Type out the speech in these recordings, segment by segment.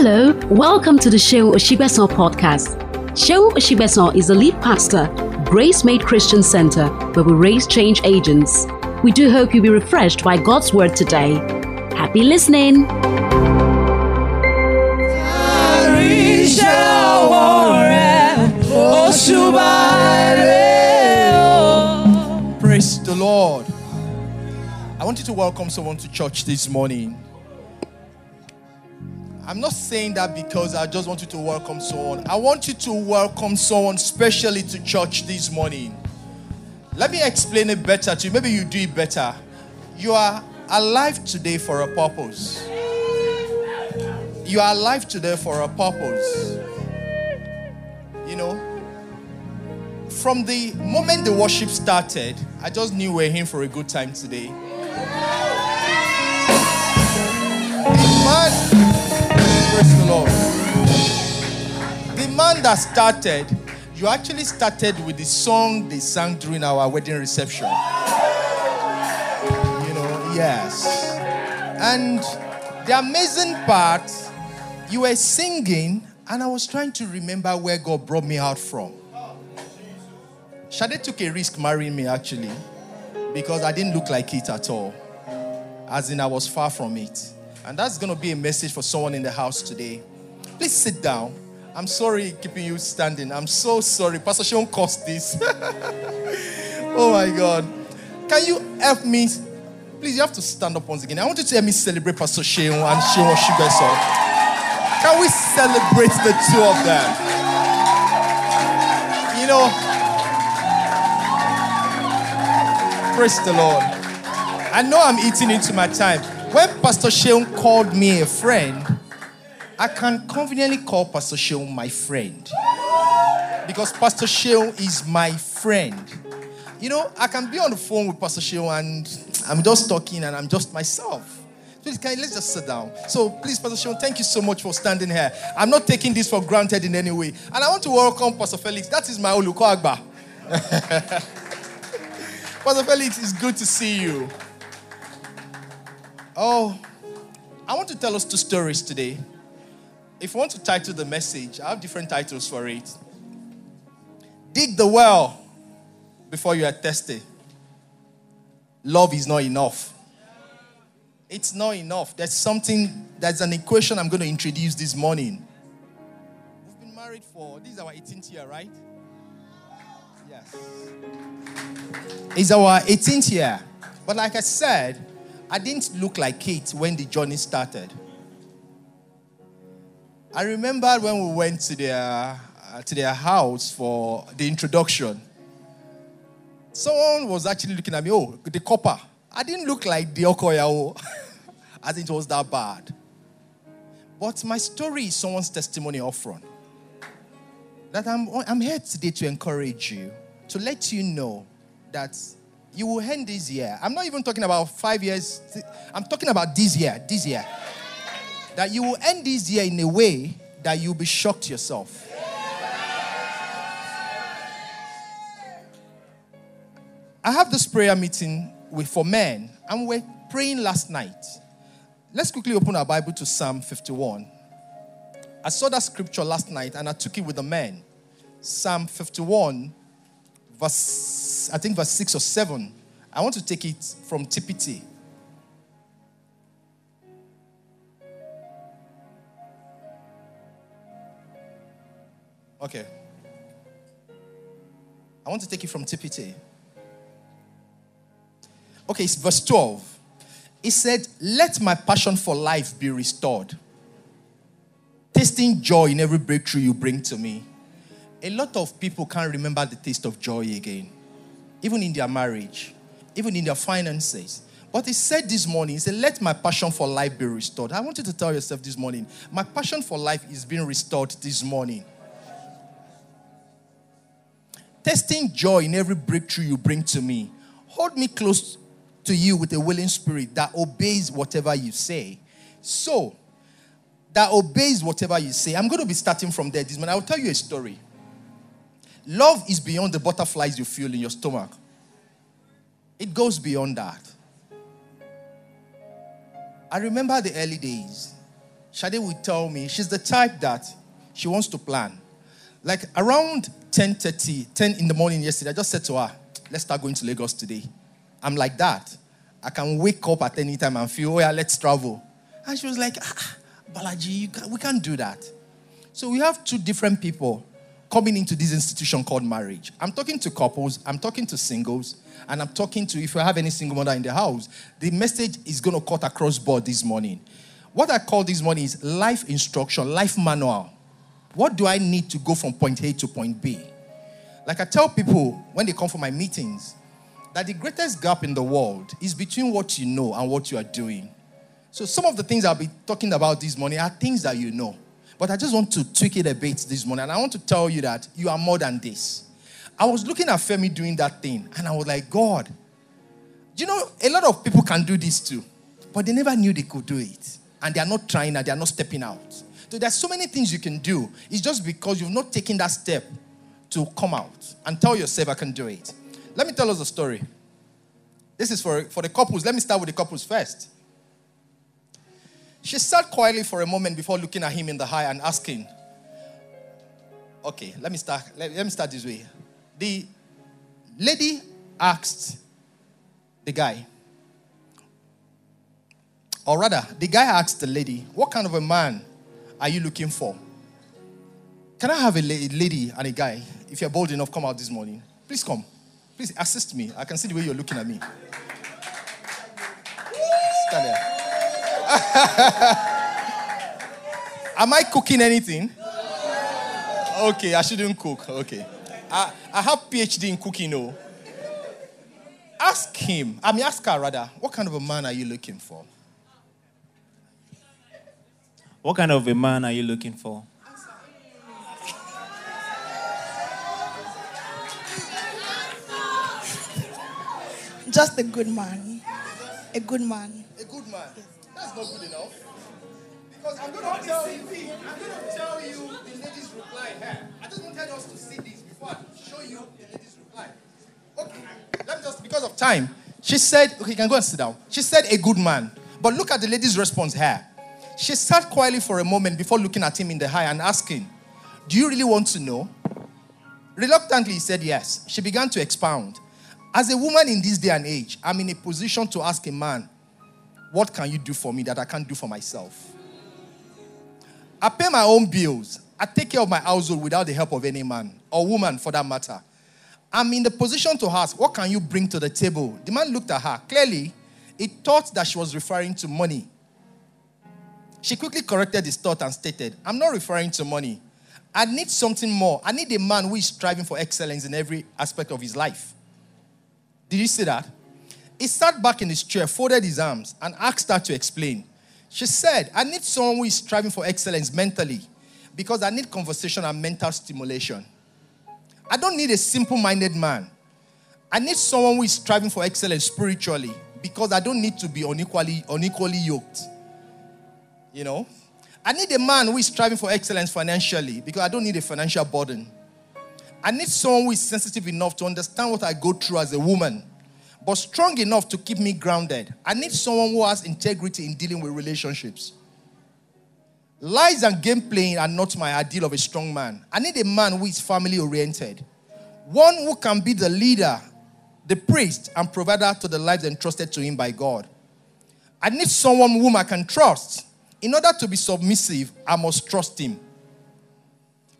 Hello, welcome to the Seun Osigbesan podcast. Seun Osigbesan is the lead pastor, Grace Made Christian Center, where we raise change agents. We do hope you'll be refreshed by God's word today. Happy listening. Praise the Lord. I want you to welcome someone to church this morning. I'm not saying that because I just want you to welcome someone. I want you to welcome someone specially to church this morning. Let me explain it better to you. Maybe you do it better. You are alive today for a purpose. You are alive today for a purpose. You know, from the moment the worship started, I just knew we are here for a good time today. Praise the Lord. The man that started, you actually started with the song they sang during our wedding reception. You know, yes. And the amazing part, you were singing, and I was trying to remember where God brought me out from. Shade took a risk marrying me actually, because I didn't look like it at all. As in, I was far from it. And that's going to be a message for someone in the house today. Please sit down. I'm sorry keeping you standing. I'm so sorry. Pastor Seun caused this. oh my God. Can you help me? Please, you have to stand up once again. I want you to help me celebrate Pastor Seun and Sean Osigbesan. Can we celebrate the two of them? You know, praise the Lord. I know I'm eating into my time. When Pastor Seun called me a friend, I can conveniently call Pastor Seun my friend. Because Pastor Seun is my friend. You know, I can be on the phone with Pastor Seun and I'm just talking and I'm just myself. Please, can you, let's just sit down. So, please, Pastor Seun, thank you so much for standing here. I'm not taking this for granted in any way. And I want to welcome Pastor Felix. That is my Oluko Agba. Pastor Felix, it's good to see you. Oh, I want to tell us two stories today. If you want to title the message, I have different titles for it. Dig the well before you are thirsty. Love is not enough. It's not enough. There's something, there's an equation I'm going to introduce this morning. We've been married for, this is our 18th year, right? Yes. It's our 18th year. But like I said, I didn't look like it when the journey started. I remember when we went to their, uh, to their house for the introduction. Someone was actually looking at me, oh, the copper. I didn't look like the Okoyao, as it was that bad. But my story is someone's testimony up front. That I'm, I'm here today to encourage you, to let you know that you will end this year. I'm not even talking about five years. I'm talking about this year, this year. That you will end this year in a way that you'll be shocked yourself. I have this prayer meeting with for men, and we're praying last night. Let's quickly open our Bible to Psalm 51. I saw that scripture last night and I took it with the men. Psalm 51, verse, I think verse 6 or 7. I want to take it from TPT. Okay. I want to take it from TPT. Okay, it's verse 12. It said, Let my passion for life be restored, tasting joy in every breakthrough you bring to me a lot of people can't remember the taste of joy again, even in their marriage, even in their finances. But he said this morning, he said, Let my passion for life be restored. I want you to tell yourself this morning, my passion for life is being restored this morning. Testing joy in every breakthrough you bring to me. Hold me close to you with a willing spirit that obeys whatever you say. So, that obeys whatever you say. I'm going to be starting from there this morning. I'll tell you a story. Love is beyond the butterflies you feel in your stomach, it goes beyond that. I remember the early days. Shade would tell me she's the type that she wants to plan. Like around 10:30, 10 in the morning yesterday, I just said to her, let's start going to Lagos today. I'm like that. I can wake up at any time and feel, oh yeah, let's travel. And she was like, ah, Bolaji, can, we can't do that. So we have two different people coming into this institution called marriage. I'm talking to couples, I'm talking to singles, and I'm talking to if you have any single mother in the house. The message is going to cut across board this morning. What I call this morning is life instruction, life manual. What do I need to go from point A to point B? Like I tell people when they come for my meetings, that the greatest gap in the world is between what you know and what you are doing. So some of the things I'll be talking about this morning are things that you know. But I just want to tweak it a bit this morning. And I want to tell you that you are more than this. I was looking at Femi doing that thing, and I was like, God, you know, a lot of people can do this too, but they never knew they could do it. And they are not trying and they are not stepping out. So there's so many things you can do. It's just because you've not taken that step to come out and tell yourself, I can do it. Let me tell us a story. This is for, for the couples. Let me start with the couples first. She sat quietly for a moment before looking at him in the eye and asking, Okay, let me start. Let, let me start this way. The lady asked the guy, or rather, the guy asked the lady, What kind of a man are you looking for? Can I have a lady and a guy? If you're bold enough, come out this morning. Please come. Please assist me. I can see the way you're looking at me. Stand there. Am I cooking anything? Okay, I shouldn't cook. Okay. I, I have PhD in cooking, no. Ask him, I mean, ask her rather, what kind of a man are you looking for? What kind of a man are you looking for? Just a good man. A good man. A good man. Yes. That's not good enough. Because I'm going to tell you, I'm going to tell you the lady's reply here. I just wanted us to see this before I show you the lady's reply. Okay, let me just, because of time, she said, okay, you can go and sit down. She said, a good man. But look at the lady's response here. She sat quietly for a moment before looking at him in the eye and asking, Do you really want to know? Reluctantly, he said yes. She began to expound. As a woman in this day and age, I'm in a position to ask a man, What can you do for me that I can't do for myself? I pay my own bills. I take care of my household without the help of any man or woman for that matter. I'm in the position to ask, What can you bring to the table? The man looked at her. Clearly, he thought that she was referring to money. She quickly corrected his thought and stated, I'm not referring to money. I need something more. I need a man who is striving for excellence in every aspect of his life. Did you see that? He sat back in his chair, folded his arms, and asked her to explain. She said, I need someone who is striving for excellence mentally because I need conversation and mental stimulation. I don't need a simple minded man. I need someone who is striving for excellence spiritually because I don't need to be unequally, unequally yoked. You know? I need a man who is striving for excellence financially because I don't need a financial burden. I need someone who is sensitive enough to understand what I go through as a woman, but strong enough to keep me grounded. I need someone who has integrity in dealing with relationships. Lies and game playing are not my ideal of a strong man. I need a man who is family oriented, one who can be the leader, the priest, and provider to the lives entrusted to him by God. I need someone whom I can trust. In order to be submissive, I must trust him.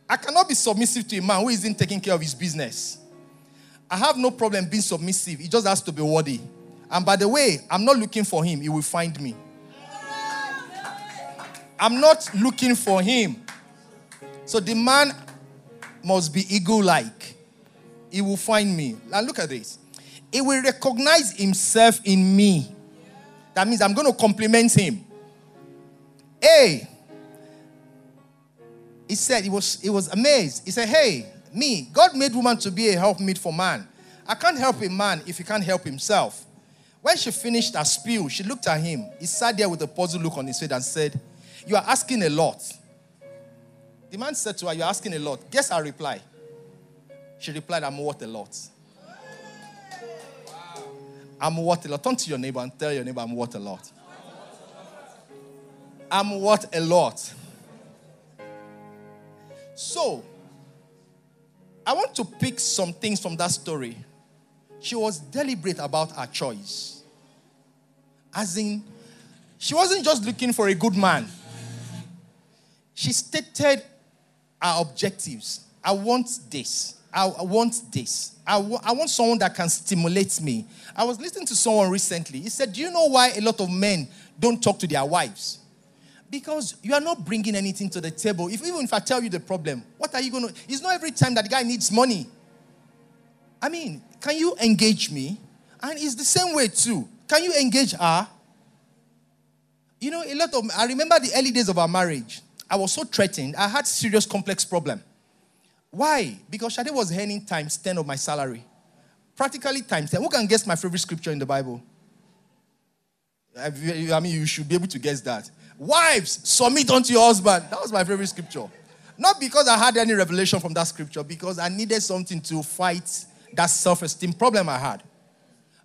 I cannot be submissive to a man who isn't taking care of his business. I have no problem being submissive. He just has to be worthy. And by the way, I'm not looking for him, he will find me. I'm not looking for him. So the man must be eagle like. He will find me. Now look at this. He will recognize himself in me. That means I'm going to compliment him. Hey, he said he was, he was amazed. He said, Hey, me, God made woman to be a helpmeet for man. I can't help a man if he can't help himself. When she finished her spiel, she looked at him. He sat there with a puzzled look on his face and said, You are asking a lot. The man said to her, You're asking a lot. Guess her reply. She replied, I'm worth a lot. I'm worth a lot. Turn to your neighbor and tell your neighbor, I'm worth a lot. I'm what a lot. So, I want to pick some things from that story. She was deliberate about her choice. As in, she wasn't just looking for a good man, she stated her objectives. I want this. I, I want this. I, w- I want someone that can stimulate me. I was listening to someone recently. He said, Do you know why a lot of men don't talk to their wives? Because you are not bringing anything to the table. If even if I tell you the problem, what are you going to? It's not every time that the guy needs money. I mean, can you engage me? And it's the same way too. Can you engage her? You know, a lot of I remember the early days of our marriage. I was so threatened. I had serious complex problem. Why? Because Shade was earning times 10 of my salary. Practically times 10. Who can guess my favorite scripture in the Bible? I mean, you should be able to guess that. Wives, submit unto your husband. That was my favorite scripture. Not because I had any revelation from that scripture, because I needed something to fight that self esteem problem I had.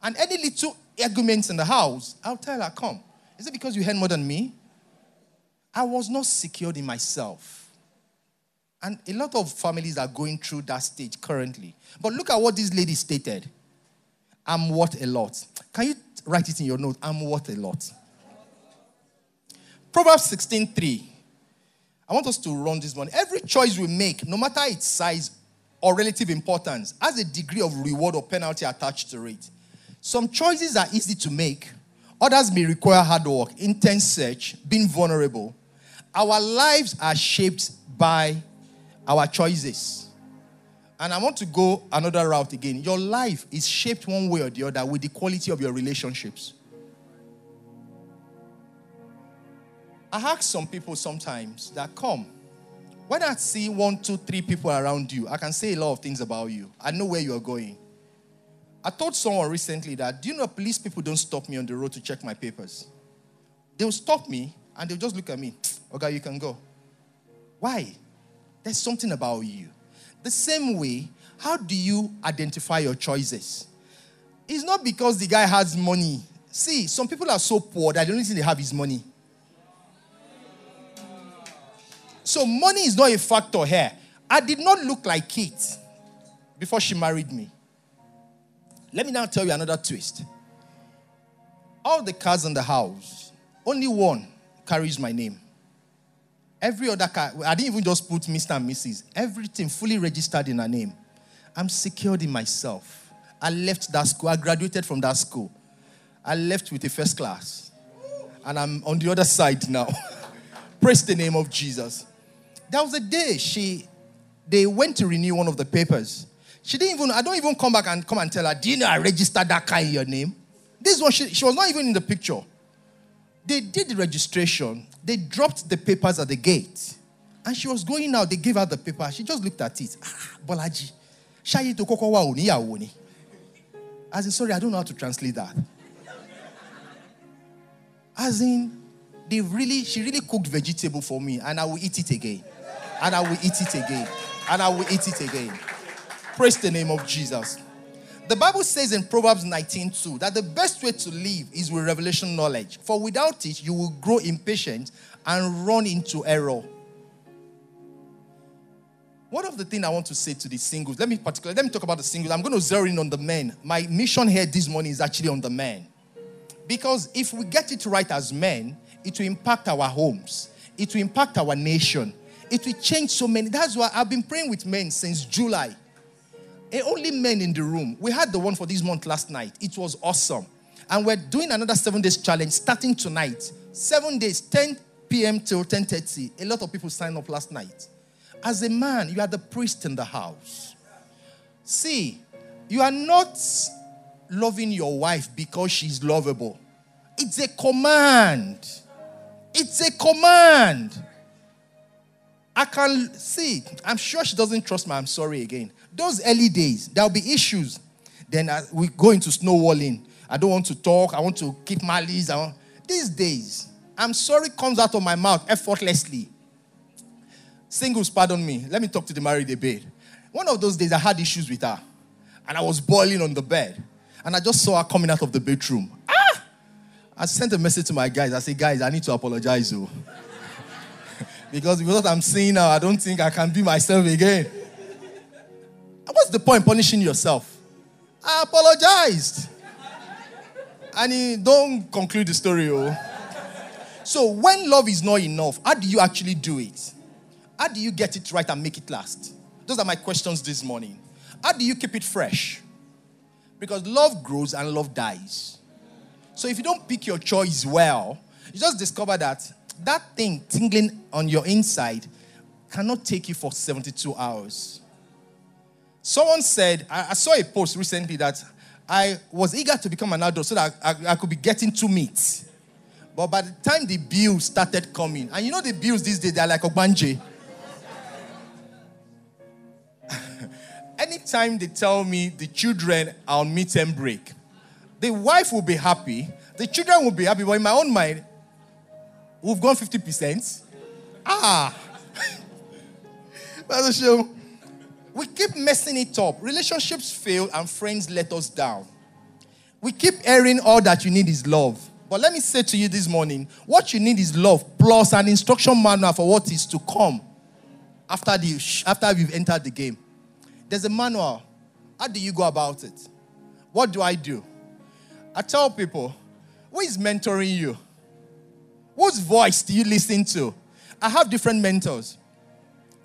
And any little arguments in the house, I'll tell her, come. Is it because you earn more than me? I was not secured in myself. And a lot of families are going through that stage currently. But look at what this lady stated I'm worth a lot. Can you write it in your note? I'm worth a lot. Proverbs 16:3. I want us to run this one. Every choice we make, no matter its size or relative importance, has a degree of reward or penalty attached to it. Some choices are easy to make, others may require hard work, intense search, being vulnerable. Our lives are shaped by our choices. And I want to go another route again. Your life is shaped one way or the other with the quality of your relationships. I ask some people sometimes that come. When I see one, two, three people around you, I can say a lot of things about you. I know where you are going. I told someone recently that, do you know, police people don't stop me on the road to check my papers? They'll stop me and they'll just look at me. Okay, you can go. Why? There's something about you. The same way, how do you identify your choices? It's not because the guy has money. See, some people are so poor that the only thing they have is money. So money is not a factor here. I did not look like Kate before she married me. Let me now tell you another twist. All the cars in the house, only one carries my name. Every other car, I didn't even just put Mr. and Mrs. Everything fully registered in her name. I'm secured in myself. I left that school. I graduated from that school. I left with a first class. And I'm on the other side now. Praise the name of Jesus. There was a day she they went to renew one of the papers. She didn't even, I don't even come back and come and tell her, Do you know I registered that car in your name? This one, she, she was not even in the picture. They did the registration, they dropped the papers at the gate. And she was going out, they gave her the paper. She just looked at it. Ah, Bolaji. Shayi to koko wa. As in, sorry, I don't know how to translate that. As in, they really, she really cooked vegetable for me, and I will eat it again. And I will eat it again. And I will eat it again. Praise the name of Jesus. The Bible says in Proverbs 19:2 that the best way to live is with revelation knowledge. For without it, you will grow impatient and run into error. One of the things I want to say to the singles, let me particularly let me talk about the singles. I'm going to zero in on the men. My mission here this morning is actually on the men. Because if we get it right as men, it will impact our homes, it will impact our nation, it will change so many. That's why I've been praying with men since July. And only men in the room. We had the one for this month last night. It was awesome. And we're doing another seven days challenge starting tonight. Seven days, 10 p.m. till 10:30. A lot of people signed up last night. As a man, you are the priest in the house. See, you are not loving your wife because she's lovable. It's a command. It's a command. I can see, I'm sure she doesn't trust me. I'm sorry again. Those early days, there'll be issues. Then I, we go into snowballing. I don't want to talk. I want to keep my leads. These days, I'm sorry comes out of my mouth effortlessly. Singles, pardon me. Let me talk to the married bit. One of those days, I had issues with her. And I was boiling on the bed. And I just saw her coming out of the bedroom. Ah! I sent a message to my guys. I said, guys, I need to apologize. Oh. Because what I'm seeing now, I don't think I can be myself again. What's the point punishing yourself? I apologized. and he don't conclude the story. Oh. So when love is not enough, how do you actually do it? How do you get it right and make it last? Those are my questions this morning. How do you keep it fresh? Because love grows and love dies. So if you don't pick your choice well, you just discover that that thing tingling on your inside cannot take you for 72 hours. Someone said, I, I saw a post recently that I was eager to become an adult so that I, I, I could be getting two meat. But by the time the bills started coming, and you know the bills these days, they're like a Ogbanje. Anytime they tell me the children are on meet and break, the wife will be happy, the children will be happy, but in my own mind, we've gone 50%. Ah. That's a show. We keep messing it up. Relationships fail and friends let us down. We keep airing all that you need is love. But let me say to you this morning what you need is love plus an instruction manual for what is to come after, the, after you've entered the game. There's a manual. How do you go about it? What do I do? I tell people, who is mentoring you? Whose voice do you listen to? I have different mentors.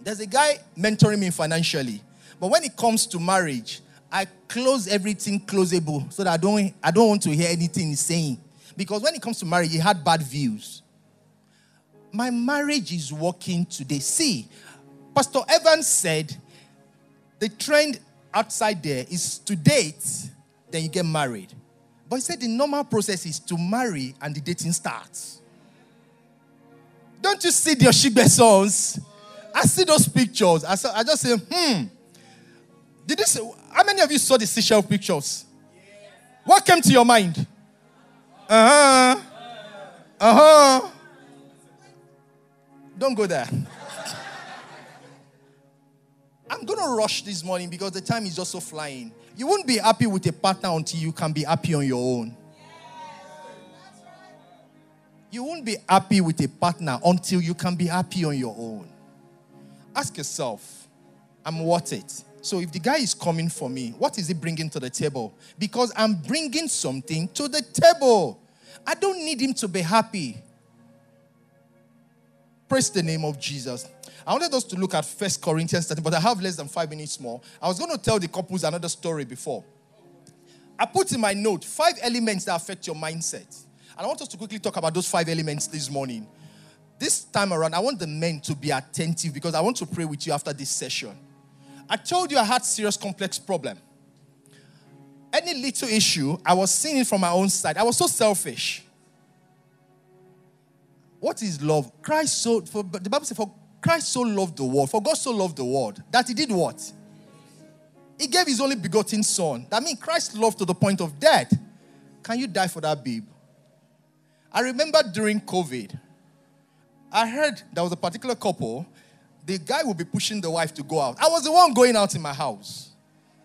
There's a guy mentoring me financially. But when it comes to marriage, I close everything closable so that I don't, I don't want to hear anything he's saying. Because when it comes to marriage, he had bad views. My marriage is working today. See, Pastor Evans said the trend outside there is to date, then you get married. But he said the normal process is to marry and the dating starts. Don't you see the Osigbesans? I see those pictures. I, saw, I just say, hmm. Did this? How many of you saw the seashell pictures? What came to your mind? Uh huh. Uh huh. Don't go there. I'm going to rush this morning because the time is just so flying. You won't be happy with a partner until you can be happy on your own. You won't be happy with a partner until you can be happy on your own. Ask yourself, I'm worth it. So if the guy is coming for me, what is he bringing to the table? Because I'm bringing something to the table. I don't need him to be happy. Praise the name of Jesus. I wanted us to look at First Corinthians 13, but I have less than five minutes more. I was going to tell the couples another story before. I put in my note five elements that affect your mindset. And I want us to quickly talk about those five elements this morning. This time around, I want the men to be attentive because I want to pray with you after this session. I told you I had serious complex problem. Any little issue, I was seeing it from my own side. I was so selfish. What is love? Christ so for, the Bible says for Christ so loved the world, for God so loved the world that he did what? He gave his only begotten son. That means Christ loved to the point of death. Can you die for that babe? I remember during COVID, I heard there was a particular couple, the guy would be pushing the wife to go out. I was the one going out in my house.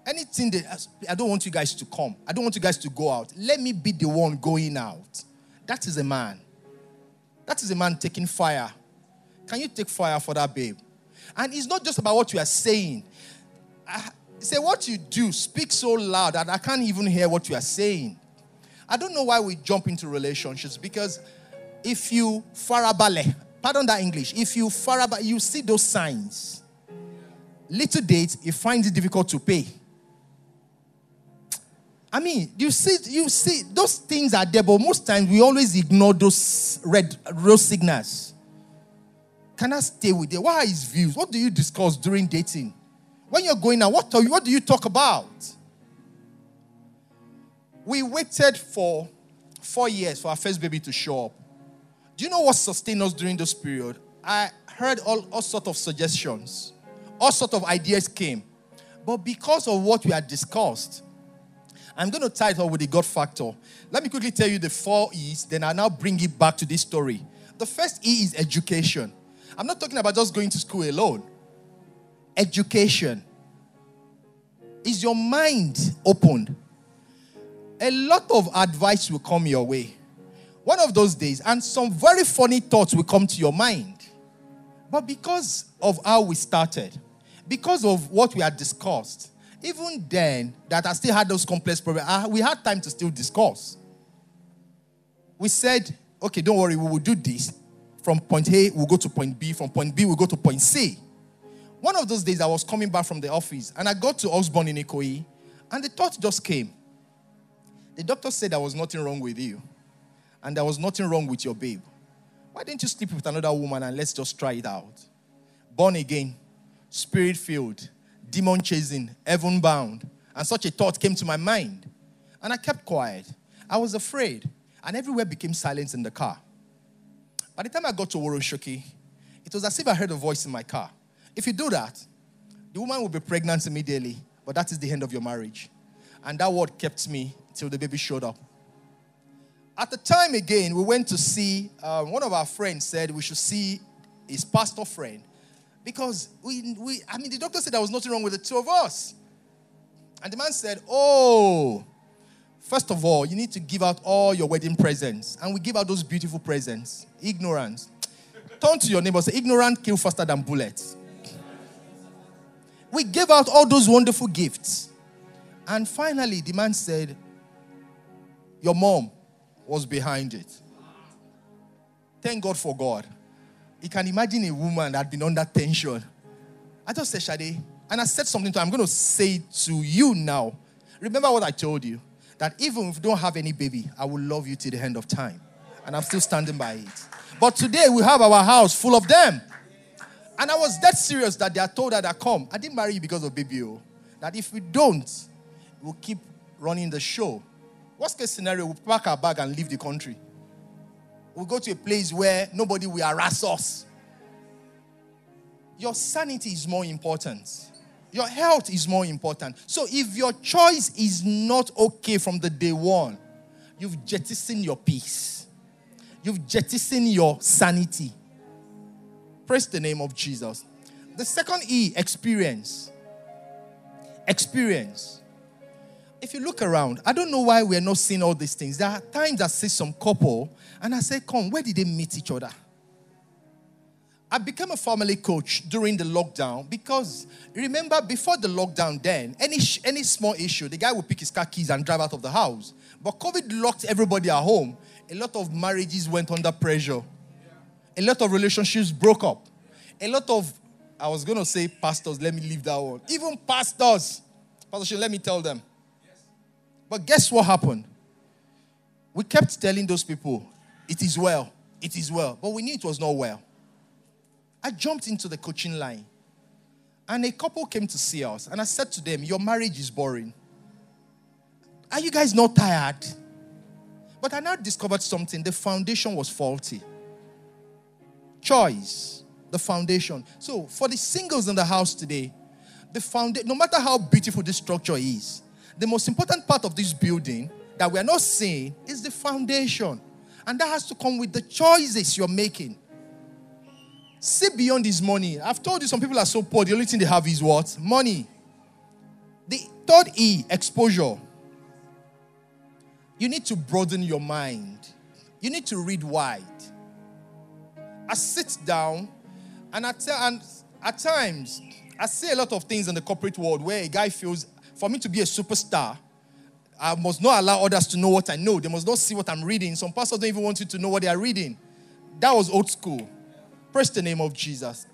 Anything that I don't want you guys to come. I don't want you guys to go out. Let me be the one going out. That is a man. That is a man taking fire. Can you take fire for that babe? And it's not just about what you are saying. I, say what you do, speak so loud that I can't even hear what you are saying. I don't know why we jump into relationships because if you farabale, pardon that English, if you farabale, you see those signs. Little date, you find it difficult to pay. I mean, you see, you see, those things are there, but most times we always ignore those red rose signals. Can I stay with you? What are his views? What do you discuss during dating? When you're going out, what, you, what do you talk about? We waited for four years for our first baby to show up. Do you know what sustained us during this period? I heard all, all sorts of suggestions, all sorts of ideas came. But because of what we had discussed, I'm going to tie it up with the God factor. Let me quickly tell you the four E's, then I now bring it back to this story. The first E is education. I'm not talking about just going to school alone. Education. Is your mind opened? A lot of advice will come your way. One of those days, and some very funny thoughts will come to your mind. But because of how we started, because of what we had discussed, even then, that I still had those complex problems, I, we had time to still discuss. We said, okay, don't worry, we will do this. From point A, we'll go to point B. From point B, we'll go to point C. One of those days, I was coming back from the office and I got to Osborne in Ikoyi, and the thought just came. The doctor said there was nothing wrong with you, and there was nothing wrong with your babe. Why didn't you sleep with another woman and let's just try it out? Born again, spirit filled, demon chasing, heaven bound. And such a thought came to my mind. And I kept quiet. I was afraid. And everywhere became silence in the car. By the time I got to Woroshoki, it was as if I heard a voice in my car. If you do that, the woman will be pregnant immediately, but that is the end of your marriage. And that word kept me till the baby showed up. At the time again, we went to see, um, one of our friends said we should see his pastor friend because we, we, I mean, the doctor said there was nothing wrong with the two of us. And the man said, Oh, first of all, you need to give out all your wedding presents. And we give out those beautiful presents. Ignorance. Turn to your neighbor say, Ignorant kill faster than bullets. We gave out all those wonderful gifts. And finally, the man said, Your mom was behind it. Thank God for God. You can imagine a woman that had been under tension. I just said, Shade, and I said something to her. I'm going to say to you now. Remember what I told you that even if you don't have any baby, I will love you to the end of time. And I'm still standing by it. But today we have our house full of them. And I was that serious that they are told that I come. I didn't marry you because of baby. Oh. That if we don't, we'll keep running the show. Worst case scenario, we'll pack our bag and leave the country. We'll go to a place where nobody will harass us. Your sanity is more important. Your health is more important. So if your choice is not okay from the day one, you've jettisoned your peace. You've jettisoned your sanity. Praise the name of Jesus. The second E, experience. Experience. If you look around, I don't know why we're not seeing all these things. There are times I see some couple and I say, Come, where did they meet each other? I became a family coach during the lockdown because remember before the lockdown then any any small issue the guy would pick his car keys and drive out of the house. But covid locked everybody at home. A lot of marriages went under pressure. A lot of relationships broke up. A lot of I was going to say pastors let me leave that one. Even pastors. Pastor let me tell them but guess what happened we kept telling those people it is well it is well but we knew it was not well I jumped into the coaching line. And a couple came to see us. And I said to them, Your marriage is boring. Are you guys not tired? But I now discovered something. The foundation was faulty. Choice, the foundation. So for the singles in the house today, the foundation, no matter how beautiful this structure is, the most important part of this building that we are not seeing is the foundation. And that has to come with the choices you're making. See beyond his money. I've told you some people are so poor, the only thing they have is what? Money. The third E, exposure. You need to broaden your mind. You need to read wide. I sit down and, at, and at times I see a lot of things in the corporate world where a guy feels for me to be a superstar, I must not allow others to know what I know. They must not see what I'm reading. Some pastors don't even want you to know what they are reading. That was old school. Praise the name of Jesus.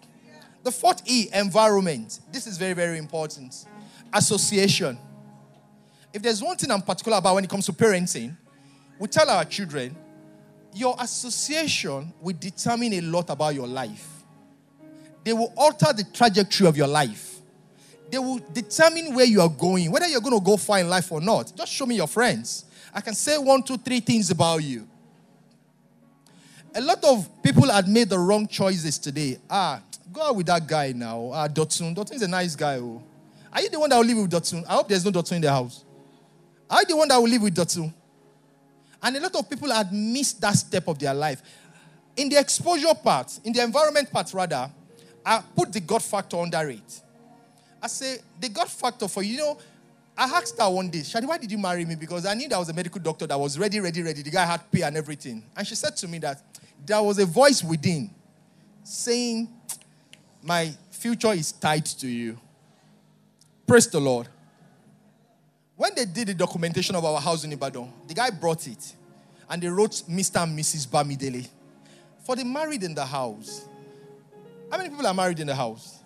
The fourth E, environment. This is very, very important. Association. If there's one thing I'm particular about when it comes to parenting, we tell our children, your association will determine a lot about your life. They will alter the trajectory of your life. They will determine where you are going, whether you're going to go far in life or not. Just show me your friends. I can say one, two, three things about you a lot of people had made the wrong choices today. Ah, go out with that guy now. Ah, Dotun. Dotun is a nice guy. Oh. Are you the one that will live with Dotun? I hope there's no Dotun in the house. Are you the one that will live with Dotun? And a lot of people had missed that step of their life. In the exposure part, in the environment part rather, I put the God factor under it. I say, the God factor for you know, I asked her one day, Shade, why did you marry me? Because I knew there was a medical doctor that was ready, ready, ready. The guy had pay and everything. And she said to me that there was a voice within saying, My future is tied to you. Praise the Lord. When they did the documentation of our house in Ibadan, the guy brought it and they wrote Mr. and Mrs. Bamidele. For the married in the house. How many people are married in the house?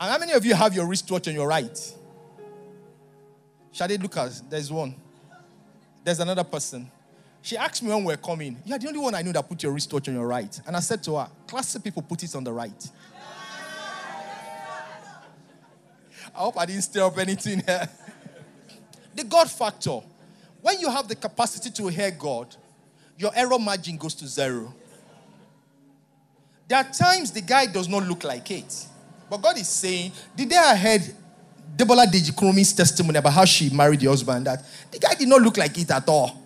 And how many of you have your wristwatch on your right? Shade Lucas, there's one. There's another person. She asked me when we're coming, You're the only one I know that put your wristwatch on your right. And I said to her, Classic people put it on the right. I hope I didn't stir up anything here. the God factor. When you have the capacity to hear God, your error margin goes to zero. There are times the guy does not look like it. But God is saying, the day I heard Debola Deji Kurunmi's testimony about how she married the husband, that the guy did not look like it at all.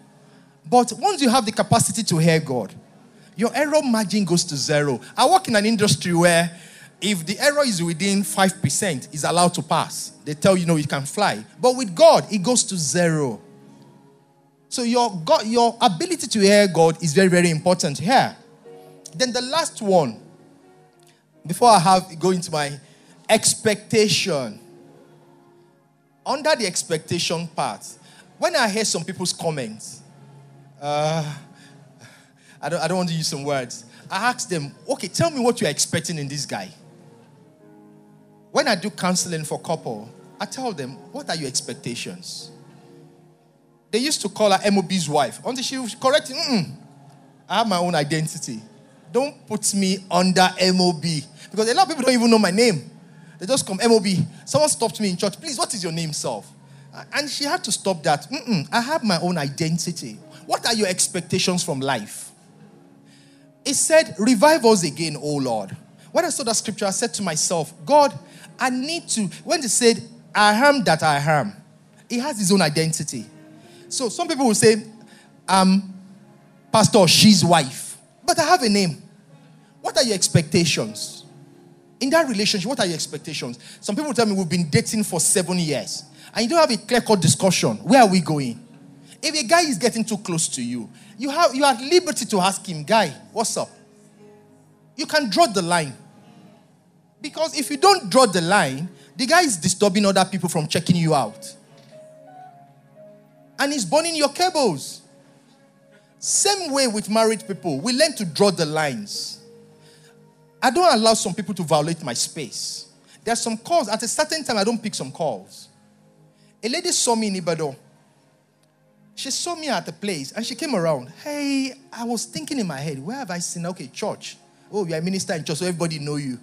But once you have the capacity to hear God, your error margin goes to zero. I work in an industry where if the error is within 5%, is allowed to pass. They tell you, no, you can fly. But with God, it goes to zero. So your God, your ability to hear God is very, very important here. Then the last one, before I have go into my expectation. Under the expectation part, when I hear some people's comments, uh, I, don't, I don't want to use some words. I ask them, okay, tell me what you're expecting in this guy. When I do counseling for couple, I tell them, what are your expectations? They used to call her MOB's wife until she was correcting, I have my own identity. Don't put me under MOB. Because a lot of people don't even know my name. They just come, MOB. Someone stopped me in church. Please, what is your name, self? And she had to stop that. Mm-mm, I have my own identity. What are your expectations from life? It said, Revive us again, O Lord. When I saw that scripture, I said to myself, God, I need to. When they said, I am that I am, he has his own identity. So some people will say, I'm Pastor, she's wife. But I have a name. What are your expectations? In that relationship, what are your expectations? Some people tell me we've been dating for seven years and you don't have a clear cut discussion. Where are we going? If a guy is getting too close to you, you have you have liberty to ask him, guy, what's up? You can draw the line. Because if you don't draw the line, the guy is disturbing other people from checking you out. And he's burning your cables. Same way with married people, we learn to draw the lines. I don't allow some people to violate my space. There are some calls, at a certain time, I don't pick some calls. A lady saw me in Ibadan. She saw me at a place and she came around. Hey, I was thinking in my head, where have I seen? Okay, church. Oh, you're a minister in church, so everybody know you.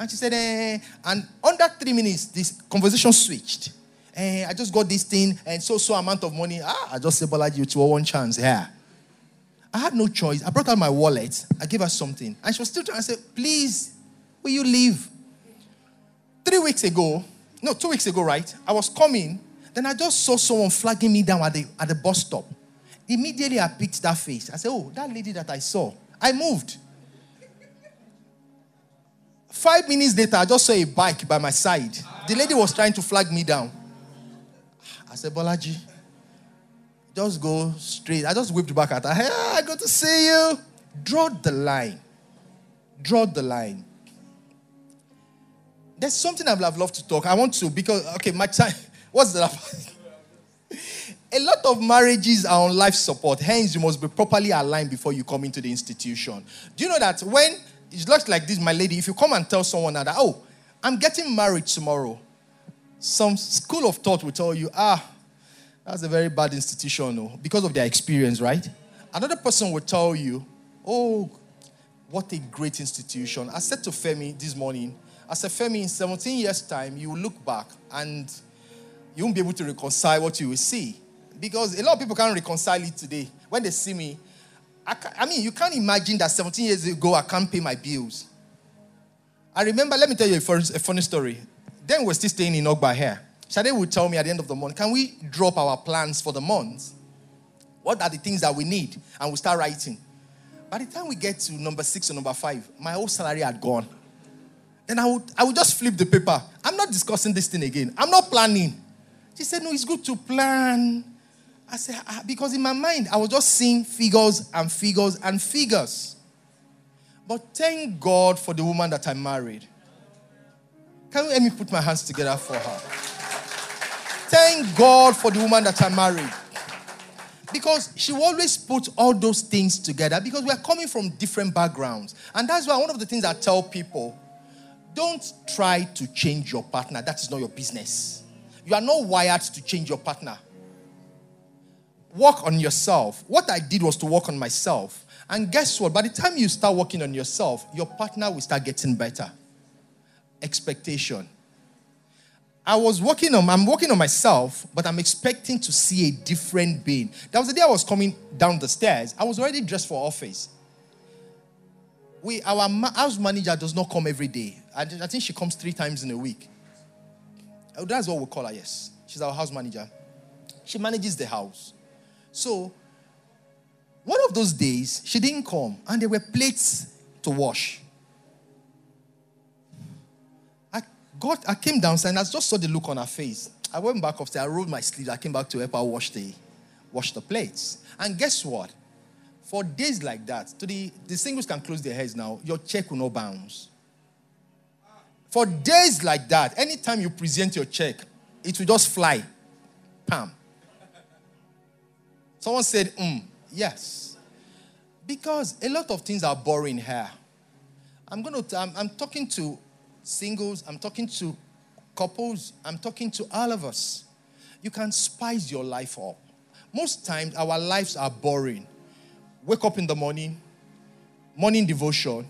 And she said, eh, and under three minutes, this conversation switched. Eh, I just got this thing and so so amount of money. Ah, I just said, you to one chance. Yeah. I had no choice. I brought out my wallet. I gave her something. And she was still trying to say, please, will you leave? Three weeks ago, no, two weeks ago, right? I was coming. Then I just saw someone flagging me down at the, at the bus stop. Immediately, I picked that face. I said, oh, that lady that I saw. I moved. Five minutes later, I just saw a bike by my side. The lady was trying to flag me down. I said, Bolaji, just go straight. I just whipped back at her. Hey, I got to see you. Draw the line. Draw the line. There's something I'd love to talk. I want to because okay, my time. What's that? A lot of marriages are on life support. Hence, you must be properly aligned before you come into the institution. Do you know that when it looks like this, my lady, if you come and tell someone that, oh, I'm getting married tomorrow, some school of thought will tell you, ah, that's a very bad institution, no, because of their experience, right? Another person will tell you, oh, what a great institution. I said to Femi this morning, I said, Femi, in 17 years' time, you will look back and you won't be able to reconcile what you will see. Because a lot of people can't reconcile it today. When they see me, I, I mean, you can't imagine that 17 years ago I can't pay my bills. I remember, let me tell you a, a funny story. Then we're still staying in Ogba here. Shade would tell me at the end of the month, can we drop our plans for the month? What are the things that we need? And we start writing. By the time we get to number six or number five, my whole salary had gone. Then I would, I would just flip the paper. I'm not discussing this thing again. I'm not planning. She said, No, it's good to plan. I said, ah, Because in my mind, I was just seeing figures and figures and figures. But thank God for the woman that I married. Can you let me put my hands together for her? Thank God for the woman that I married. Because she always put all those things together because we're coming from different backgrounds. And that's why one of the things I tell people don't try to change your partner. That is not your business. You are not wired to change your partner. Work on yourself. What I did was to work on myself. And guess what? By the time you start working on yourself, your partner will start getting better. Expectation. I was working on, I'm working on myself, but I'm expecting to see a different being. That was the day I was coming down the stairs. I was already dressed for office. We, our house manager does not come every day. I, I think she comes three times in a week. Oh, that's what we call her, yes. She's our house manager. She manages the house. So, one of those days, she didn't come, and there were plates to wash. I got, I came downstairs, and I just saw the look on her face. I went back upstairs, I rolled my sleeves, I came back to help her wash the, wash the plates. And guess what? For days like that, to the, the singles can close their heads now, your check will not bounce. For days like that, anytime you present your check, it will just fly. Pam. Someone said, mm, yes. Because a lot of things are boring here. I'm going to, I'm, I'm talking to singles, I'm talking to couples, I'm talking to all of us. You can spice your life up. Most times, our lives are boring wake up in the morning, morning devotion,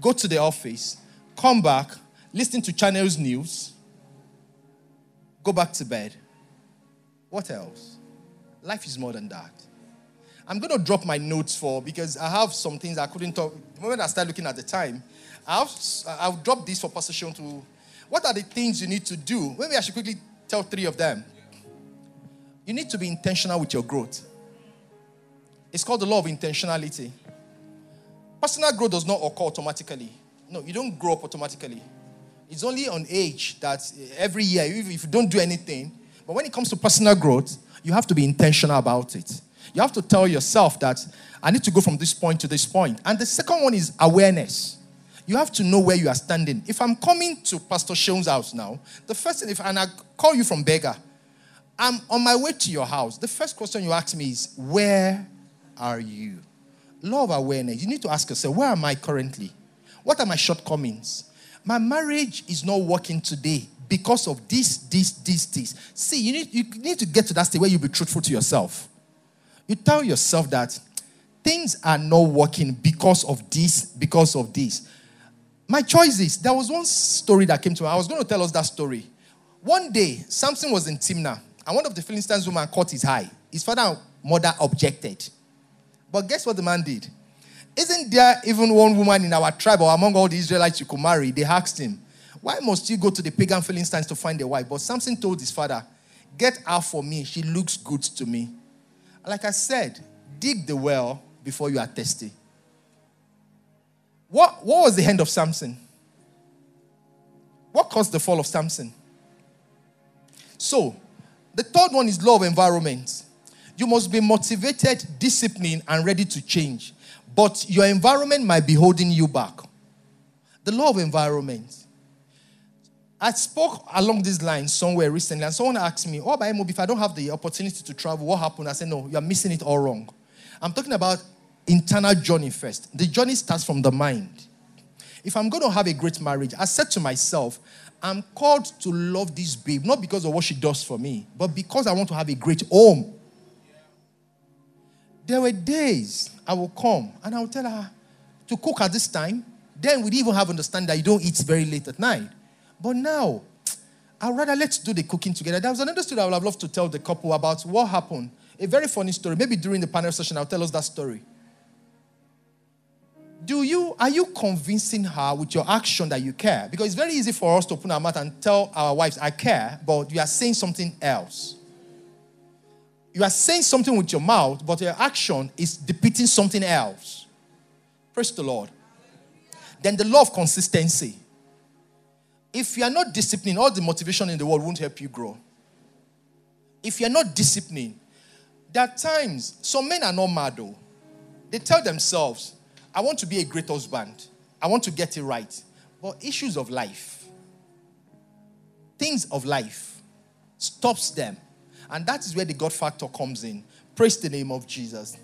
go to the office, come back, listen to channels news, go back to bed. What else? Life is more than that. I'm going to drop my notes for because I have some things I couldn't talk. The moment I start looking at the time, I'll, I'll drop this for Pastor to. What are the things you need to do? Maybe I should quickly tell three of them. You need to be intentional with your growth. It's called the law of intentionality. Personal growth does not occur automatically. No, you don't grow up automatically. It's only on age that eh, every year, if you don't do anything, but when it comes to personal growth, you have to be intentional about it. You have to tell yourself that I need to go from this point to this point. And the second one is awareness. You have to know where you are standing. If I'm coming to Pastor Seun's house now, the first thing, if and I call you from Beggar, I'm on my way to your house. The first question you ask me is, Where are you? Law of awareness. You need to ask yourself, where am I currently? What are my shortcomings? My marriage is not working today because of this, this, this, this. See, you need, you need to get to that stage where you be truthful to yourself. You tell yourself that things are not working because of this, because of this. My choice is there was one story that came to me. I was going to tell us that story. One day, Samson was in Timnah, and one of the Philistines women caught his eye. His father and mother objected. But guess what the man did? Isn't there even one woman in our tribe or among all the Israelites you could marry? They asked him, Why must you go to the pagan Philistines to find a wife? But Samson told his father, Get her for me. She looks good to me. Like I said, dig the well before you are thirsty. What, what was the end of Samson? What caused the fall of Samson? So, the third one is law of environment. You must be motivated, disciplined, and ready to change. But your environment might be holding you back. The law of environment. I spoke along these lines somewhere recently, and someone asked me, Oh, about MOB, if I don't have the opportunity to travel, what happened? I said, No, you're missing it all wrong. I'm talking about internal journey first. The journey starts from the mind. If I'm going to have a great marriage, I said to myself, I'm called to love this babe, not because of what she does for me, but because I want to have a great home. There were days I will come and I will tell her to cook at this time. Then we'd even have understanding that you don't eat very late at night. But now, I'd rather let's do the cooking together. There was another story I would have loved to tell the couple about what happened. A very funny story. Maybe during the panel session, I'll tell us that story. Do you are you convincing her with your action that you care? Because it's very easy for us to open our mouth and tell our wives, I care, but you are saying something else you are saying something with your mouth, but your action is depicting something else. Praise the Lord. Then the law of consistency. If you are not disciplined, all the motivation in the world won't help you grow. If you're not disciplined, there are times some men are not mad though. They tell themselves, I want to be a great husband. I want to get it right. But issues of life, things of life, stops them. And that is where the God factor comes in. Praise the name of Jesus.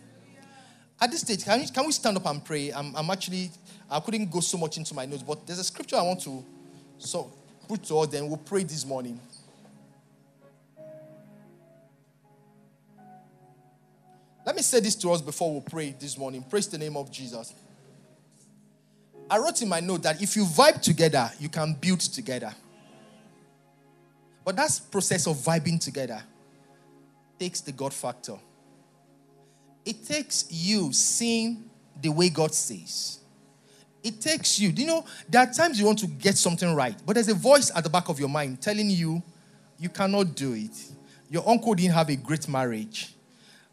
At this stage, can we, can we stand up and pray? I'm, I'm actually, I couldn't go so much into my notes, but there's a scripture I want to so put to us, then we'll pray this morning. Let me say this to us before we pray this morning. Praise the name of Jesus. I wrote in my note that if you vibe together, you can build together. But that process of vibing together takes the God factor. It takes you seeing the way God sees. It takes you. Do you know, there are times you want to get something right, but there's a voice at the back of your mind telling you you cannot do it. Your uncle didn't have a great marriage.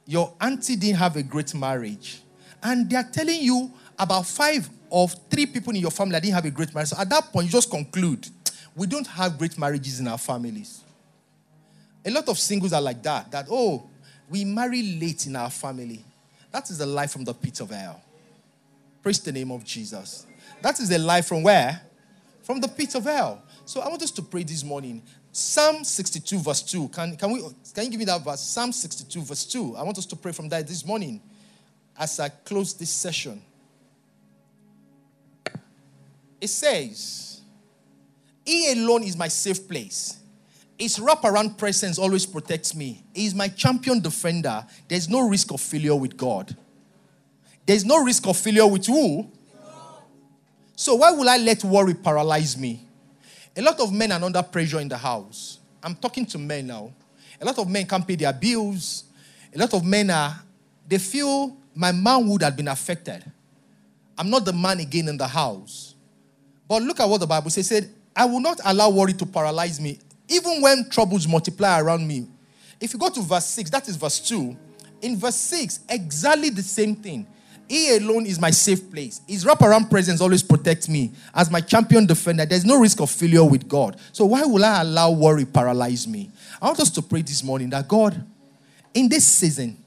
Your auntie didn't have a great marriage. And they are telling you about five of three people in your family that didn't have a great marriage. So at that point, you just conclude we don't have great marriages in our families. A lot of singles are like that, that, oh, we marry late in our family. That is the life from the pit of hell. Praise the name of Jesus. That is the life from where? From the pit of hell. So I want us to pray this morning. Psalm 62, verse 2. Can, can, we, can you give me that verse? Psalm 62, verse 2. I want us to pray from that this morning as I close this session. It says, He alone is my safe place. His wraparound presence always protects me. He is my champion defender. There's no risk of failure with God. There's no risk of failure with who? So why will I let worry paralyze me? A lot of men are under pressure in the house. I'm talking to men now. A lot of men can't pay their bills. A lot of men are, they feel my manhood had been affected. I'm not the man again in the house. But look at what the Bible says. It said, I will not allow worry to paralyze me, even when troubles multiply around me. If you go to verse 6, that is verse 2. In verse 6, exactly the same thing. He alone is my safe place. His wraparound presence always protects me. As my champion defender, there's no risk of failure with God. So why will I allow worry paralyze me? I want us to pray this morning that God, in this season,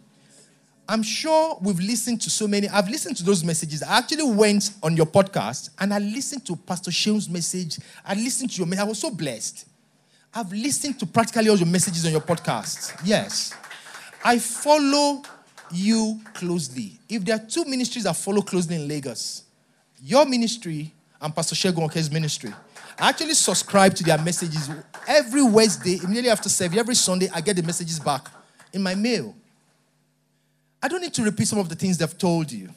I'm sure we've listened to so many. I've listened to those messages. I actually went on your podcast and I listened to Pastor Seun's message. I listened to your message. I was so blessed. I've listened to practically all your messages on your podcast. Yes. I follow you closely. If there are two ministries that follow closely in Lagos, your ministry and Pastor Shegun Oke's ministry, I actually subscribe to their messages every Wednesday, immediately after service, every Sunday, I get the messages back in my mail. I don't need to repeat some of the things they've told you.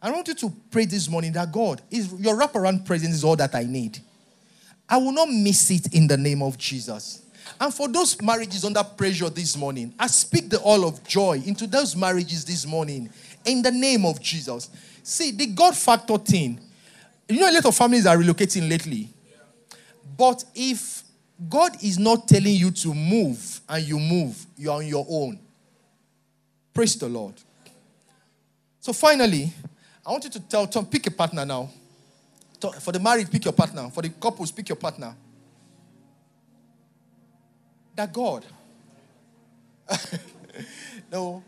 I want you to pray this morning that God, is your wraparound presence is all that I need. I will not miss it in the name of Jesus. And for those marriages under pressure this morning, I speak the all of joy into those marriages this morning in the name of Jesus. See, the God factor thing, you know, a lot of families are relocating lately. But if God is not telling you to move and you move, you're on your own. Praise the Lord. So finally, I want you to tell Tom, pick a partner now. For the married, pick your partner. For the couples, pick your partner. That God. no.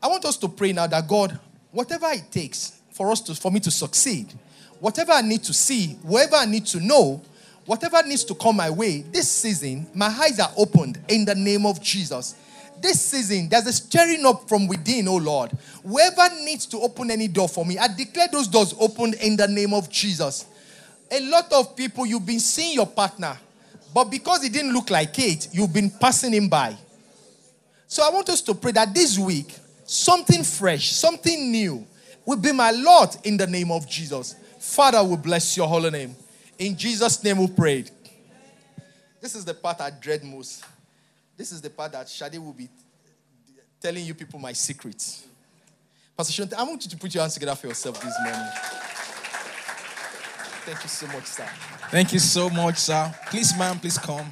I want us to pray now that God, whatever it takes for us to for me to succeed, whatever I need to see, whatever I need to know, whatever needs to come my way, this season, my eyes are opened in the name of Jesus this season, there's a stirring up from within, oh Lord. Whoever needs to open any door for me, I declare those doors opened in the name of Jesus. A lot of people, you've been seeing your partner, but because it didn't look like it, you've been passing him by. So I want us to pray that this week, something fresh, something new will be my Lord in the name of Jesus. Father, we bless your holy name. In Jesus' name we prayed. This is the part I dread most. This is the part that Shade will be telling you people my secrets. Pastor Seun, I want you to put your hands together for yourself this morning. Thank you so much, sir. Thank you so much, sir. Please, ma'am, please come.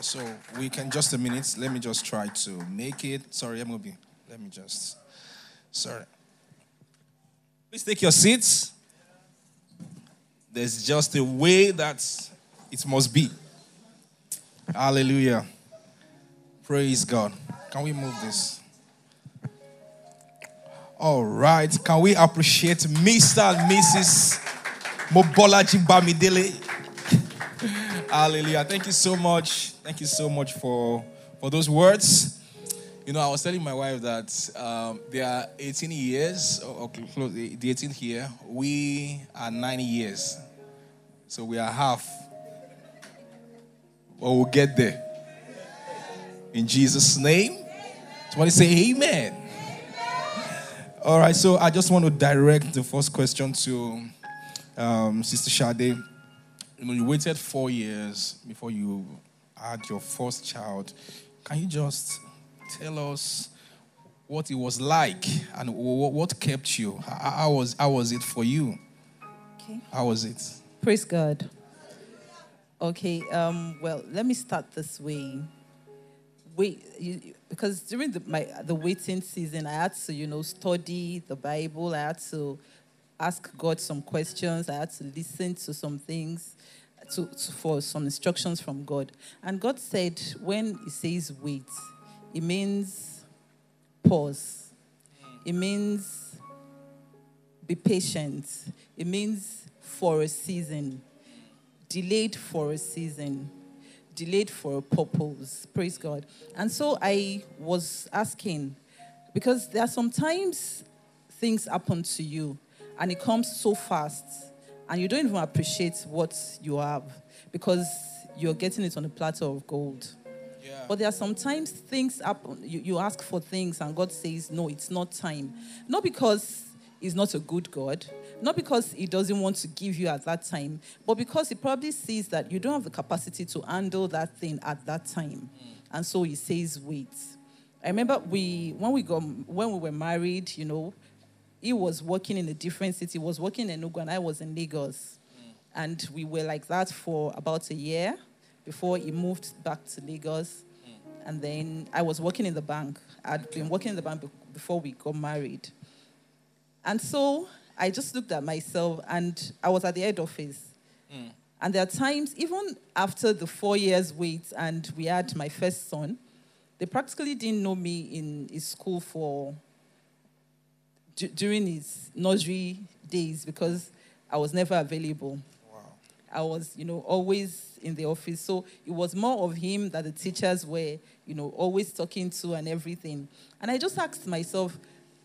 So we can just a minute. Let me just try to make it. Sorry, be. Let me just. Sorry. Please take your seats. There's just a way that it must be. Hallelujah. Praise God. Can we move this? All right. Can we appreciate Mr. and Mrs. Mobolaji Bamidele? Hallelujah. Thank you so much. Thank you so much for, for those words. You know, I was telling my wife that um, they are 18 years, or, or close, the 18th year. We are 90 years. So we are half. But we'll get there. In Jesus' name. Somebody say amen. All right, so I just want to direct the first question to um, Sister Shade. You know, you waited four years before you had your first child. Can you just tell us what it was like and what kept you? How was, how was it for you? Okay. How was it? Praise God. Okay, um, well, let me start this way. Wait, you, because during the, my, the waiting season, I had to, you know, study the Bible. I had to ask God some questions. I had to listen to some things to, to, for some instructions from God. And God said, when He says wait, it means pause. It means be patient. It means for a season, delayed for a season, delayed for a purpose. Praise God. And so I was asking, because there are sometimes things happen to you and it comes so fast and you don't even appreciate what you have because you're getting it on a platter of gold. Yeah. But there are sometimes things happen, you, you ask for things and God says, no, it's not time. Not because He's not a good God, not because He doesn't want to give you at that time, but because He probably sees that you don't have the capacity to handle that thing at that time. And so He says, wait. I remember we when we got when we were married, you know, he was working in a different city. He was working in Enugu and I was in Lagos. And we were like that for about a year before he moved back to Lagos. And then I was working in the bank. I'd been working in the bank before we got married. And so I just looked at myself and I was at the head office. Hmm. And there are times, even after the four years wait and we had my first son, they practically didn't know me in his school for d- during his nursery days because I was never available. Wow. I was, you know, always in the office. So it was more of him that the teachers were, you know, always talking to and everything. And I just asked myself,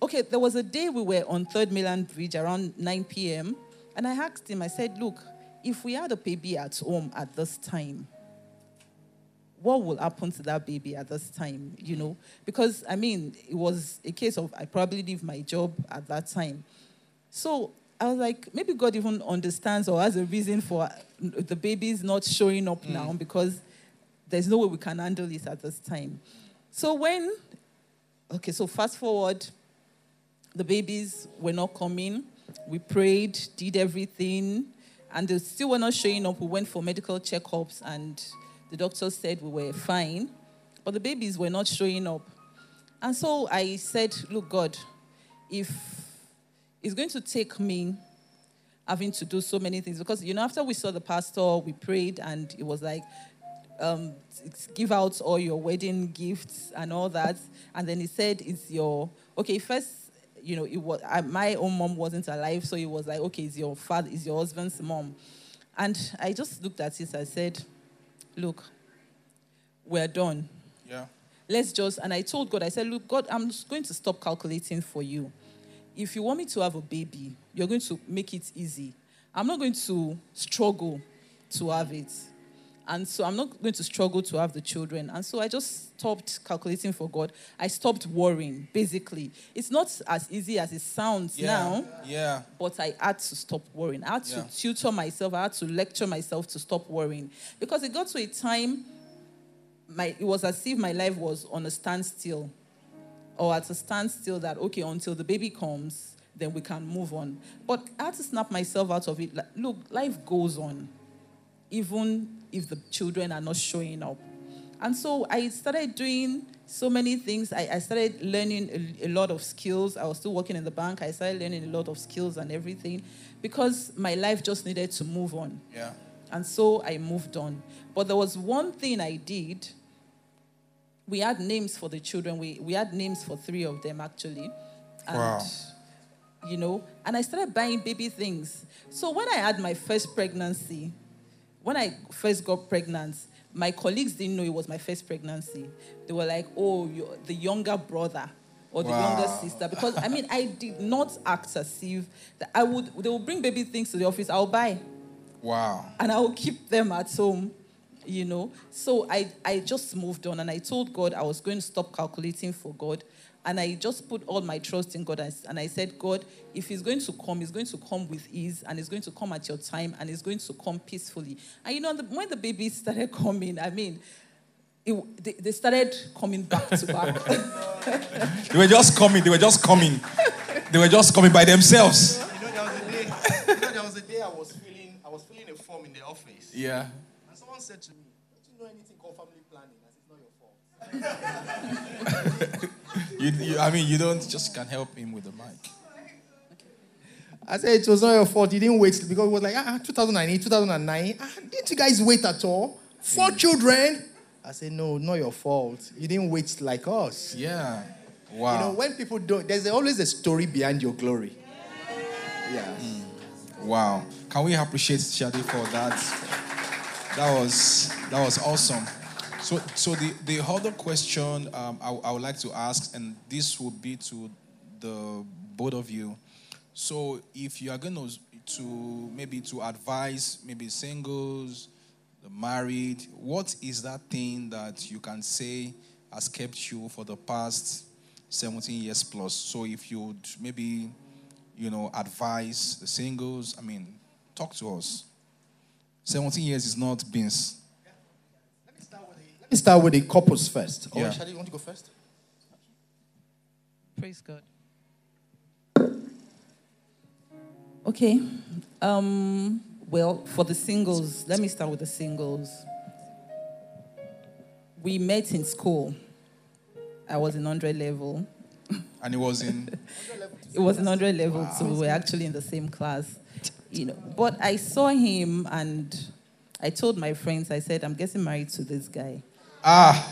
okay, there was a day we were on Third Mainland Bridge around 9 p.m. And I asked him, I said, look, if we had a baby at home at this time, what will happen to that baby at this time, you know? Because, I mean, it was a case of I probably leave my job at that time. So I was like, maybe God even understands or has a reason for the baby's not showing up mm. now because there's no way we can handle this at this time. So when, okay, so fast forward, the babies were not coming. We prayed, did everything, and they still were not showing up. We went for medical checkups, and the doctor said we were fine, but the babies were not showing up. And so I said, Look, God, if it's going to take me having to do so many things, because, you know, after we saw the pastor, we prayed, and it was like, um, give out all your wedding gifts and all that. And then he said, It's your, okay, first, you know, it was, I, my own mom wasn't alive, so it was like, okay, is your father, is your husband's mom. And I just looked at it, I said, Look, we're done. Yeah. Let's just, and I told God, I said, Look, God, I'm just going to stop calculating for you. If you want me to have a baby, you're going to make it easy. I'm not going to struggle to have it. And so I'm not going to struggle to have the children. And so I just stopped calculating for God. I stopped worrying, basically. It's not as easy as it sounds Yeah. now, Yeah. but I had to stop worrying. I had to Yeah. tutor myself. I had to lecture myself to stop worrying. Because it got to a time, my, it was as if my life was on a standstill or at a standstill that, okay, until the baby comes, then we can move on. But I had to snap myself out of it. Look, life goes on, even if the children are not showing up. And so I started doing so many things. I, I started learning a, a, lot of skills. I was still working in the bank. I started learning a lot of skills and everything because my life just needed to move on. Yeah. And so I moved on. But there was one thing I did. We had names for the children. We, we had names for three of them, actually. And, wow. You know, and I started buying baby things. So when I had my first pregnancy, when I first got pregnant, my colleagues didn't know it was my first pregnancy. They were like, oh, you're the younger brother or the wow. younger sister. Because, I mean, I did not act as if I would, they would bring baby things to the office, I'll buy. Wow. And I will keep them at home, you know. So I, I just moved on and I told God I was going to stop calculating for God. And I just put all my trust in God. And I said, God, if He's going to come, He's going to come with ease and He's going to come at your time and He's going to come peacefully. And you know, the, when the babies started coming, I mean, it, they, they, started coming back to back. they were just coming. They were just coming. They were just coming by themselves. You know, there was a day, you know, there was a day I was filling, I was filling a form in the office. Yeah. And someone said to me, "Don't you know anything called family planning?" I said, "It's not your fault." you, you, I mean, you don't just can help him with the mic. I said it was not your fault. You didn't wait because it was like ah, 2008, 2009. Ah, didn't you guys wait at all? Four mm. children. I said no, not your fault. You didn't wait like us. Yeah. Wow. You know when people don't, there's always a story behind your glory. Yeah. Mm. Wow. Can we appreciate Shade for that? That was that was awesome. So, so the, the other question um, I, I would like to ask, and this would be to the both of you. So, if you are going to, to maybe to advise maybe singles, the married, what is that thing that you can say has kept you for the past 17 years plus? So, if you'd maybe, you know, advise the singles, I mean, talk to us. 17 years is not beans. Let me start with the couples first. Yeah. Oh, Shade, you want to go first? Praise God. Okay. Um, well, for the singles, let me start with the singles. We met in school. I was in 100 level. And it was in? it was in 100 level, wow. so we were actually in the same class. You know, but I saw him and I told my friends, I said, I'm getting married to this guy. Ah.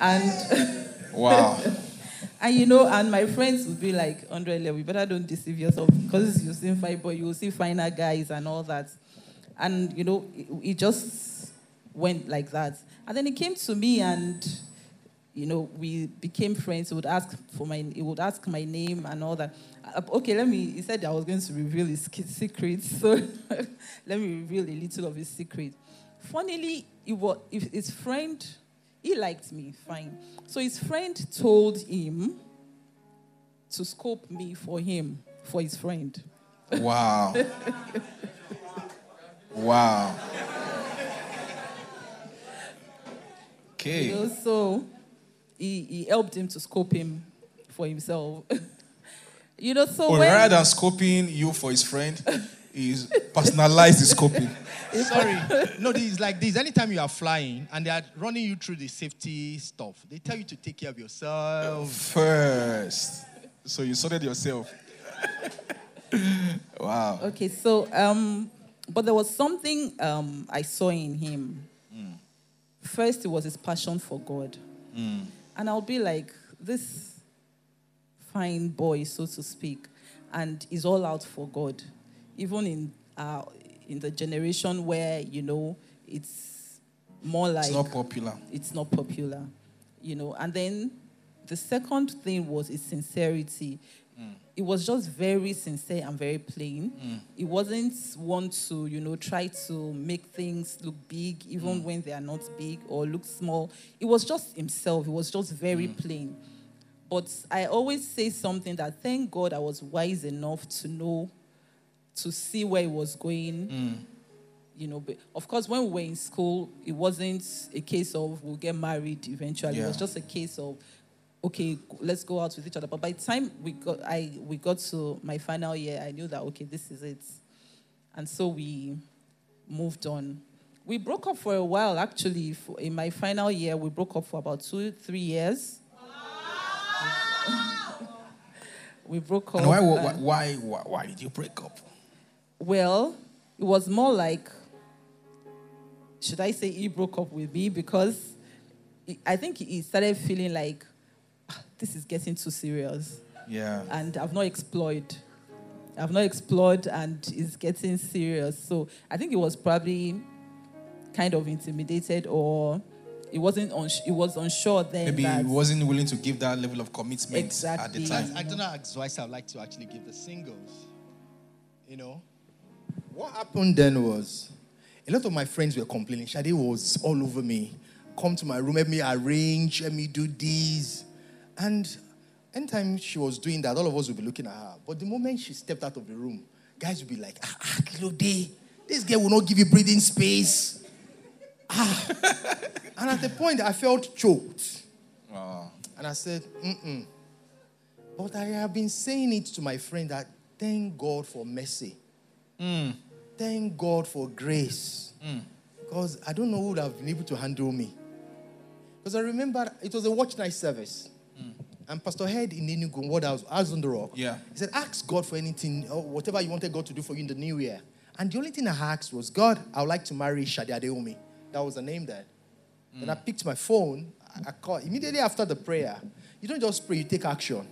And wow. and you know, and my friends would be like, Andre, you better don't deceive yourself because you see fight boy, you will see finer guys and all that. And you know, it, it just went like that. And then he came to me and you know, we became friends. He would ask for my, he would ask my name and all that. Uh, okay, let me. He said I was going to reveal his secrets, so let me reveal a little of his secret. Funnily, it was, his friend he liked me, fine. So his friend told him to scope me for him, for his friend. Wow. wow. Okay. You know, so he, he helped him to scope him for himself. you know, so well, when, rather than scoping you for his friend, he's personalized his scoping. Sorry. No, it's like this. Anytime you are flying and they are running you through the safety stuff, they tell you to take care of yourself first. So you sorted yourself. wow. Okay, so um, but there was something um I saw in him. Mm. First, it was his passion for God, mm. and I'll be like this fine boy, so to speak, and he's all out for God, even in uh, in the generation where you know it's more like it's not popular. It's not popular, you know. And then the second thing was his sincerity. Mm. It was just very sincere and very plain. Mm. It wasn't one to, you know, try to make things look big, even mm. when they are not big or look small. It was just himself. It was just very mm. plain. But I always say something that thank God I was wise enough to know to see where it was going. Mm. You know, but of course, when we were in school, it wasn't a case of we'll get married eventually. Yeah. It was just a case of okay, let's go out with each other. But by the time we got, I we got to my final year, I knew that okay, this is it, and so we moved on. We broke up for a while, actually. For- In my final year, we broke up for about two, three years. we broke up. And why, why, why, why, why did you break up? Well, it was more like, should I say he broke up with me? Because I think he started feeling like, "Ah, this is getting too serious. Yeah. And I've not explored. I've not explored and it's getting serious. So I think it was probably kind of intimidated or it wasn't uns- it was unsure then Maybe that he wasn't willing to give that level of commitment at Exactly. the time. I don't know advice I'd like to actually give the singles. You know, what happened then was a lot of my friends were complaining. Shade was all over me. Come to my room, let me arrange, let me do this. And anytime she was doing that, all of us would be looking at her. But the moment she stepped out of the room, guys would be like, ah, ah Kilode, this girl will not give you breathing space. Ah. and at the point, I felt choked. And I said, mm-mm. But I have been saying it to my friend that thank God for mercy. Mm. Thank God for grace. Mm. Because I don't know who would have been able to handle me. Because I remember it was a watch night service. Mm. And Pastor Head in Enugu, what else? I was on the rock. Yeah. He said, ask God for anything, or whatever you wanted God to do for you in the new year. And the only thing I asked was, God, I would like to marry Shade Adeomi. That was the name then. Then I picked my phone. I, I called immediately after the prayer. You don't just pray, you take action.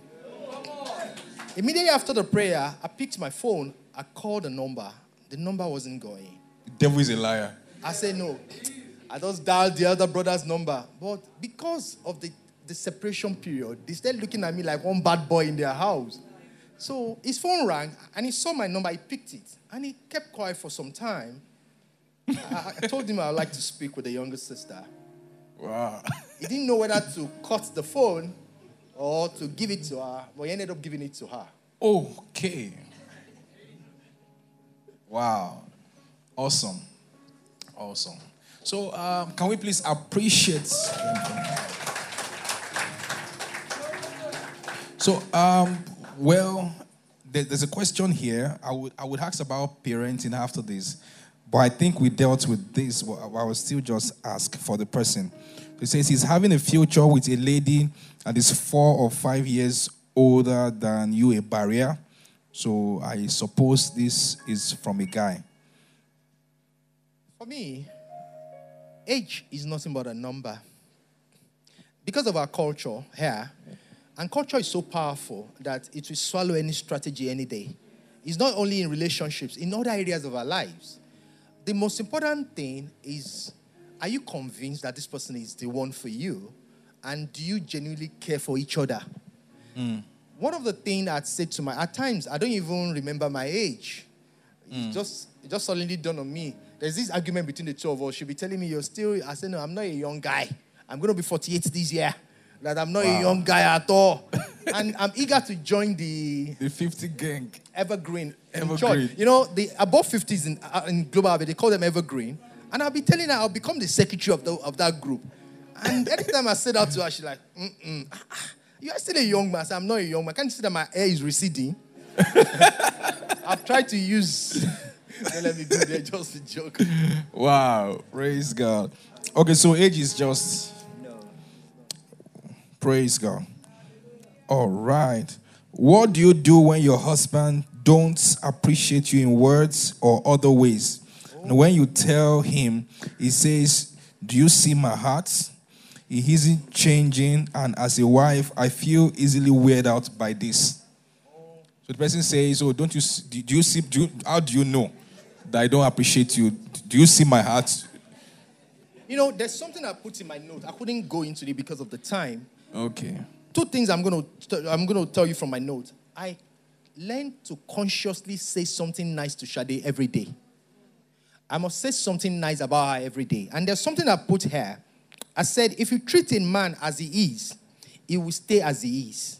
Immediately after the prayer, I picked my phone. I called the number. The number wasn't going. The devil is a liar. I said no. I just dialed the other brother's number. But because of the, the separation period, they started looking at me like one bad boy in their house. So his phone rang and he saw my number. He picked it and he kept quiet for some time. I, I told him I would like to speak with the younger sister. Wow. He didn't know whether to cut the phone or to give it to her, but he ended up giving it to her. Okay. Wow. Awesome. Awesome. So, um, can we please appreciate? So, um, well, there- there's a question here. I would I would ask about parenting after this, but I think we dealt with this. I will still just ask for the person. He says he's having a future with a lady that is four or five years older than you, a barrier. So I suppose this is from a guy. For me, age is nothing but a number. Because of our culture here, and culture is so powerful that it will swallow any strategy any day. It's not only in relationships, in other areas of our lives. The most important thing is are you convinced that this person is the one for you? And do you genuinely care for each other? Hmm. One of the things I'd said to my, at times, I don't even remember my age. It hmm. just it just suddenly dawned on me. There's this argument between the two of us. She'll be telling me you're still. I said no, I'm not a young guy. I'm gonna be 48 this year. That I'm not a young guy at all. and I'm eager to join the The 50 gang. evergreen. Evergreen. You know, the above 50s in, uh, in global they call them evergreen. And I'll be telling her I'll become the secretary of, the, of that group. And anytime I say that to her, she's like, mm-mm. Ah, ah. You are still a young man. I say, I'm not a young man. Can't you see that my hair is receding? I've tried to use. Don't let me do that, just a joke. Wow. Praise God. Okay, so age is just. No. Praise God. All right. What do you do when your husband don't appreciate you in words or other ways? And when you tell him, he says, "Do you see my heart?" He isn't changing, and as a wife, I feel easily weird out by this. So the person says, "Oh, don't you? Do do you see? Do you, how do you know that I don't appreciate you? Do you see my heart?" You know, there's something I put in my note. I couldn't go into it because of the time. Okay. two things I'm going to I'm going to tell you from my note. I learned to consciously say something nice to Shade every day. I must say something nice about her every day. And there's something I put here. I said, if you treat a man as he is, he will stay as he is.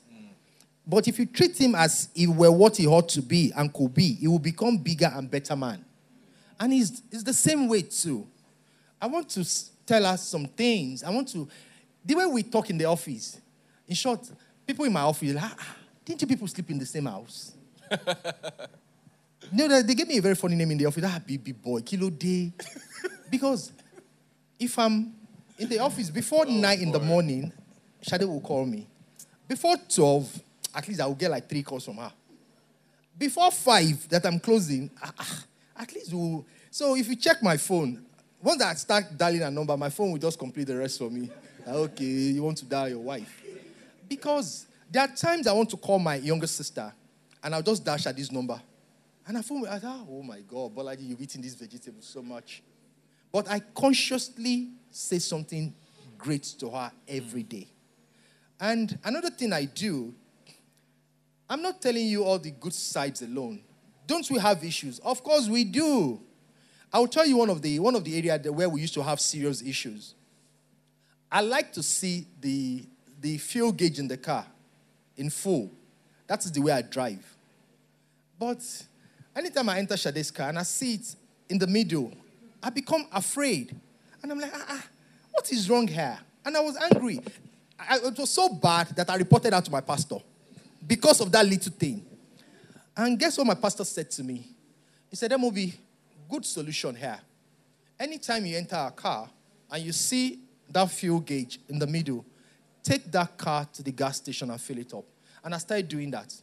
But if you treat him as he were what he ought to be and could be, he will become bigger and better man. And it's, it's the same way too. I want to tell us some things. I want to, the way we talk in the office. In short, people in my office, like, "Ah, didn't you people sleep in the same house? no, they, they gave me a very funny name in the office. Ah, baby boy, kilo day. Because if I'm in the office before nine in the morning, Shade will call me. Before 12, at least I will get like three calls from her. Before five that I'm closing, ah, ah, at least we'll. So if you check my phone, once I start dialing a number, my phone will just complete the rest for me. Like, okay, you want to dial your wife. Because there are times I want to call my younger sister and I'll just dash at this number. And I phone, I thought, oh my God, Bolaji, you've eaten these vegetables so much. But I consciously say something great to her every day. And another thing I do, I'm not telling you all the good sides alone. Don't we have issues? Of course we do. I'll tell you one of the one of the areas where we used to have serious issues. I like to see the the fuel gauge in the car in full. That is the way I drive. But anytime I enter Shade's car and I see it in the middle, I become afraid. And I'm like, ah, ah what is wrong here? And I was angry. I, it was so bad that I reported out to my pastor because of that little thing. And guess what my pastor said to me? He said, be good solution here. Anytime you enter a car and you see that fuel gauge in the middle, take that car to the gas station and fill it up. And I started doing that.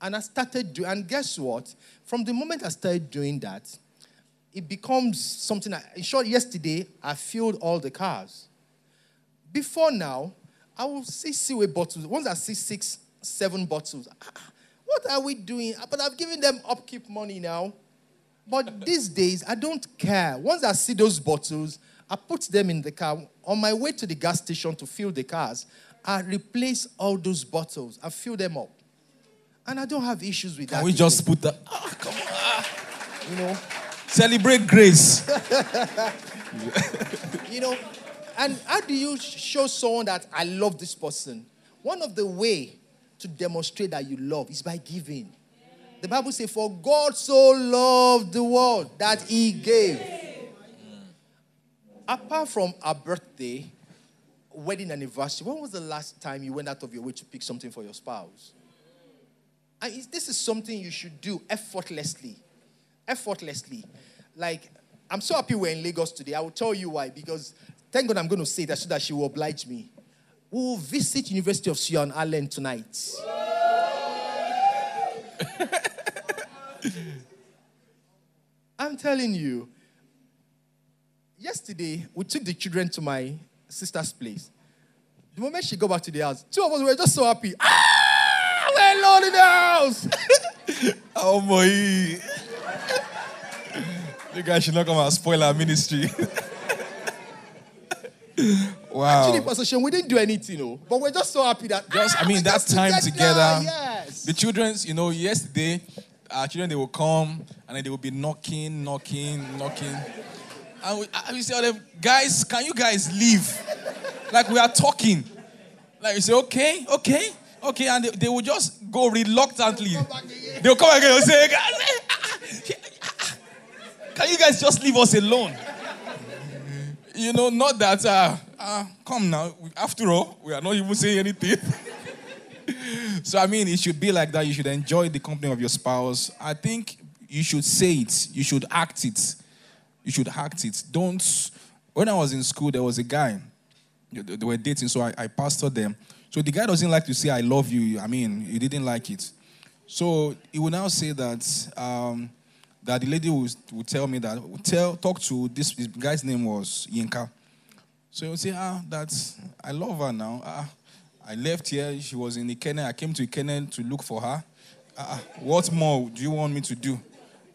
And I started doing, and guess what? From the moment I started doing that, it becomes something. I, in short, yesterday I filled all the cars. Before now, I will see seaway bottles. Once I see six, seven bottles, ah, ah, what are we doing? But I've given them upkeep money now. But these days, I don't care. Once I see those bottles, I put them in the car. On my way to the gas station to fill the cars, I replace all those bottles. I fill them up. And I don't have issues with Can that. we just put that? Ah, come on. you know, Celebrate grace. you know, and how do you show someone that I love this person? One of the way to demonstrate that you love is by giving. The Bible says, For God so loved the world that he gave. Mm. Apart from a birthday, wedding anniversary, when was the last time you went out of your way to pick something for your spouse? And this is something you should do effortlessly. Effortlessly. Like, I'm so happy we're in Lagos today. I will tell you why. Because thank God I'm going to say that so that she will oblige me. We will visit University of Sion Allen tonight. I'm telling you. Yesterday, we took the children to my sister's place. The moment she got back to the house, two of us were just so happy. Ah, we're alone in the house. Oh my. You guys should not come and spoil our ministry. wow. Actually, Pastor Seun, we didn't do anything, no. But we're just so happy that. Just, I ah, mean, we're that time together. Yes. The children's, you know, yesterday, our children, they will come and then they will be knocking, knocking, knocking. And we, and we say, them, guys, can you guys leave? Like we are talking. Like you say, okay, okay, okay. And they, they will just go reluctantly. They'll come again and say, "Ah, ah, ah, can you guys just leave us alone? You know, not that, uh, uh, come now. After all, we are not even saying anything. so, I mean, it should be like that. You should enjoy the company of your spouse. I think you should say it, you should act it. You should act it. Don't. When I was in school, there was a guy, they were dating, so I, I pastored them. So the guy doesn't like to say, I love you. I mean, he didn't like it. So he will now say that um, that the lady would, would tell me that would tell talk to this, this guy's name was Yinka. So he would say, ah, that I love her now. Ah, I left here. She was in Ikenne. I came to Ikenne to look for her. Ah, what more do you want me to do?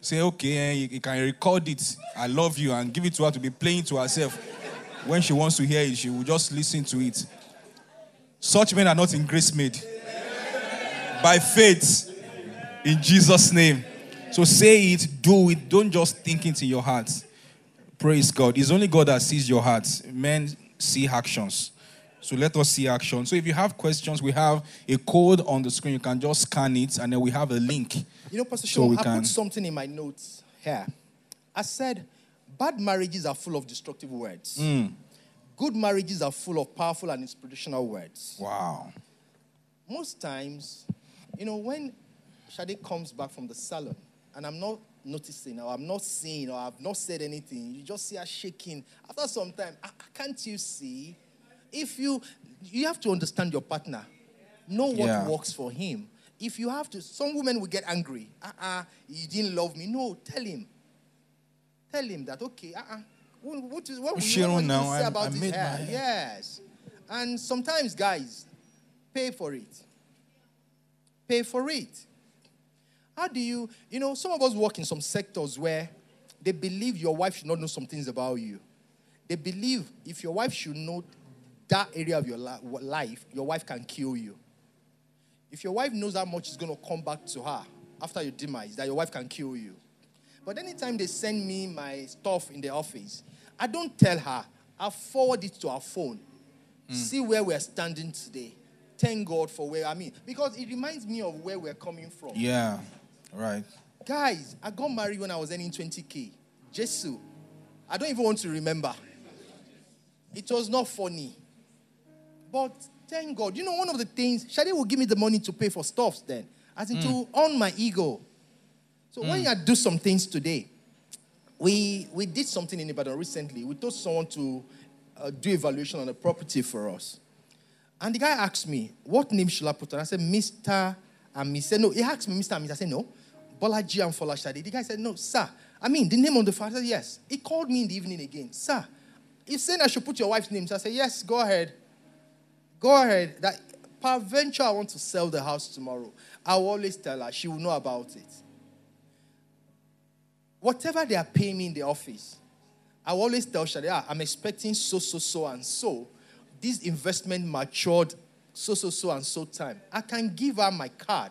Say, okay, eh, you, you can record it. I love you and give it to her to be playing to herself. When she wants to hear it, she will just listen to it. Such men are not in Gracemade. By faith, in Jesus' name. So say it, do it. Don't just think it in your heart. Praise God. It's only God that sees your heart. Men see actions. So let us see action. So if you have questions, we have a code on the screen. You can just scan it, and then we have a link. You know, Pastor So we I can- put something in my notes here. I said, bad marriages are full of destructive words. Hmm. Good marriages are full of powerful and inspirational words. Wow. Most times, you know, when Shade comes back from the salon and I'm not noticing, or I'm not seeing, or I've not said anything. You just see her shaking. After some time, "Ah, can't you see? If you, you have to understand your partner, know what Yeah. works for him. If you have to, some women will get angry. Uh uh you didn't love me. No, tell him. Tell him that, okay, uh uh What, what, is- what, will you- Sharon what will you say I- about I my hair? hair. Yes. And sometimes, guys, pay for it. Pay for it. How do you, you know, some of us work in some sectors where they believe your wife should not know some things about you. They believe if your wife should know that area of your life, your wife can kill you. If your wife knows how much is going to come back to her after your demise, that your wife can kill you. But anytime they send me my stuff in the office, I don't tell her. I forward it to her phone. Hmm. See where we're standing today. Thank God for where I mean, because it reminds me of where we're coming from. Yeah. Right. Guys, I got married when I was earning 20k. Jesus. I don't even want to remember. It was not funny. But thank God. You know, one of the things, Shade will give me the money to pay for stuffs then, as in to earn my ego. So when I do some things today, we, we did something in Ibadan recently. We told someone to uh, do evaluation on a property for us. And the guy asked me, what name should I put on? I said, Mr. and Miss. No. He asked me, Mr. and Miss. I said, no. Bolaji and Folashade. The guy said, no, sir. I mean, the name on the said, yes. He called me in the evening again. Sir, he's saying I should put your wife's name. So I said, yes, go ahead. Go ahead. That peradventure I want to sell the house tomorrow. I will always tell her. She will know about it. Whatever they are paying me in the office, I will always tell Shade, "Ah, I'm expecting so, so, so, and so. This investment matured so, so, so, and so time. I can give her my card.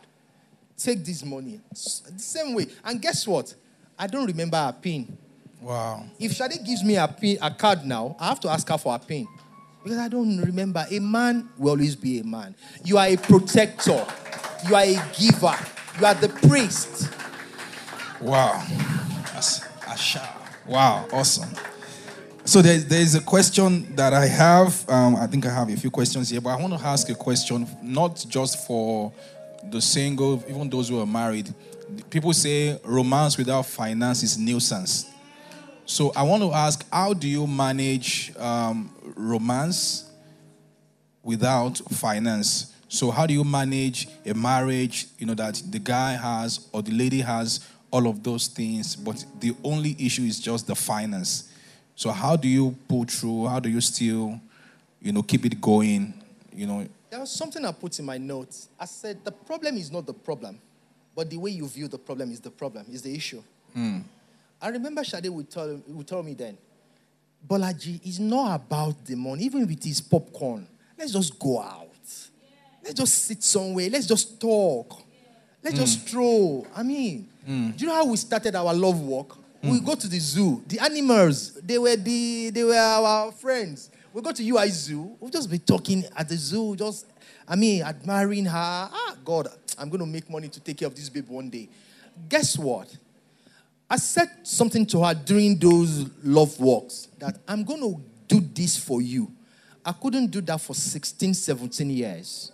Take this money. The same way. And guess what? I don't remember her pin. Wow. If Shade gives me a, pin, a card now, I have to ask her for a pin. Because I don't remember. A man will always be a man. You are a protector. You are a giver. You are the priest. Wow. That's Asha. Wow. Awesome. So there, there is a question that I have. Um, I think I have a few questions here, but I want to ask a question not just for the single, even those who are married. People say romance without finance is nuisance. So I want to ask, how do you manage um, romance without finance? So how do you manage a marriage, you know, that the guy has or the lady has all of those things, but the only issue is just the finance. So how do you pull through? How do you still, you know, keep it going? You know, There was something I put in my notes. I said, the problem is not the problem, but the way you view the problem is the problem, is the issue. Hmm. I remember Shade would tell, would tell me then, Bolaji, it's not about the money, even if it is popcorn. Let's just go out. Let's just sit somewhere. Let's just talk. Let's hmm. just stroll. I mean, hmm. do you know how we started our love walk? We go to the zoo. The animals, they were the they were our friends. We go to UI Zoo. We'll just be talking at the zoo, just I mean, admiring her. Ah, God, I'm gonna make money to take care of this babe one day. Guess what? I said something to her during those love walks that I'm going to do this for you. I couldn't do that for 16, 17 years.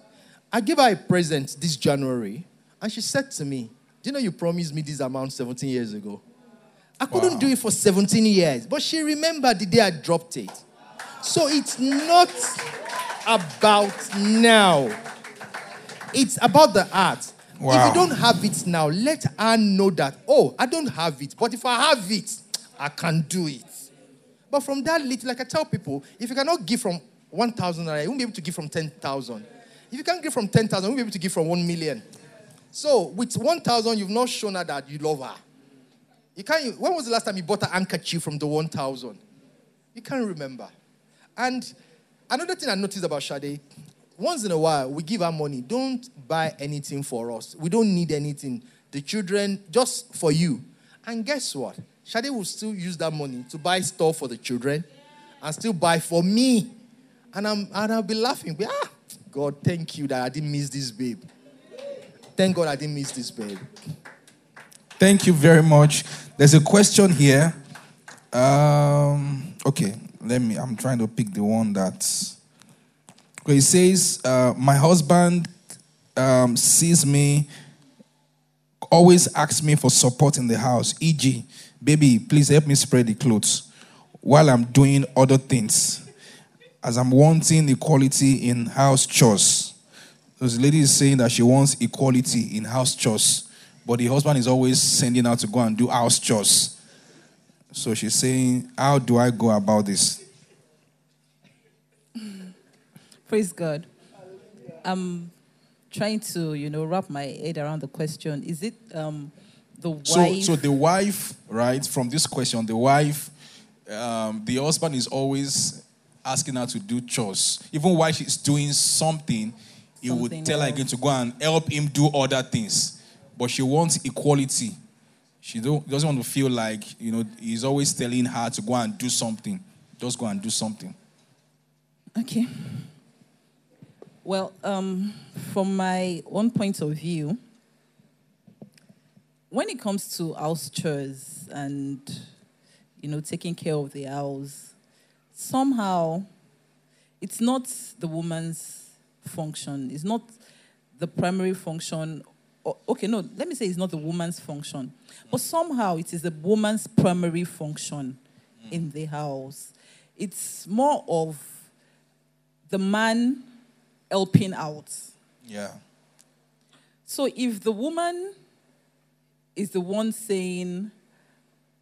I gave her a present this January, and she said to me, Do you know you promised me this amount 17 years ago? I couldn't do it for 17 years, but she remembered the day I dropped it. So it's not about now, it's about the art. If you don't have it now, let her know that, oh, I don't have it. But if I have it, I can do it. But from that little, like I tell people, if you cannot give from 1,000 naira, you won't be able to give from 10,000. If you can't give from 10,000, you won't be able to give from 1 million. So with 1,000, you've not shown her that you love her. You can't, when was the last time you bought an handkerchief from the 1,000? You can't remember. And another thing I noticed about Sade, once in a while, we give her money. Don't buy anything for us. We don't need anything. The children, just for you. And guess what? Sade will still use that money to buy stuff for the children and still buy for me. And, I'm, and I'll be laughing. Be, ah, God, thank you that I didn't miss this babe. Thank God I didn't miss this babe. Thank you very much. There's a question here. Um, okay, let me. I'm trying to pick the one that. It says, uh, "My husband um, sees me always asks me for support in the house, e.g., baby, please help me spread the clothes while I'm doing other things. As I'm wanting equality in house chores. This lady is saying that she wants equality in house chores, but the husband is always sending her to go and do house chores. So she's saying, How do I go about this? Praise God. I'm trying to, you know, wrap my head around the question. Is it um, the wife? So, so the wife, right, from this question, the wife, um, the husband is always asking her to do chores. Even while she's doing something, he would Something tell her again to go and help him do other things. But she wants equality. She don't, doesn't want to feel like, you know, he's always telling her to go and do something. Just go and do something. Okay. Well, um, from my own point of view, when it comes to house chores and you know taking care of the house, somehow it's not the woman's function. It's not the primary function. Okay, no, let me say it's not the woman's function, but somehow it is the woman's primary function in the house. It's more of the man helping out. Yeah. So if the woman is the one saying,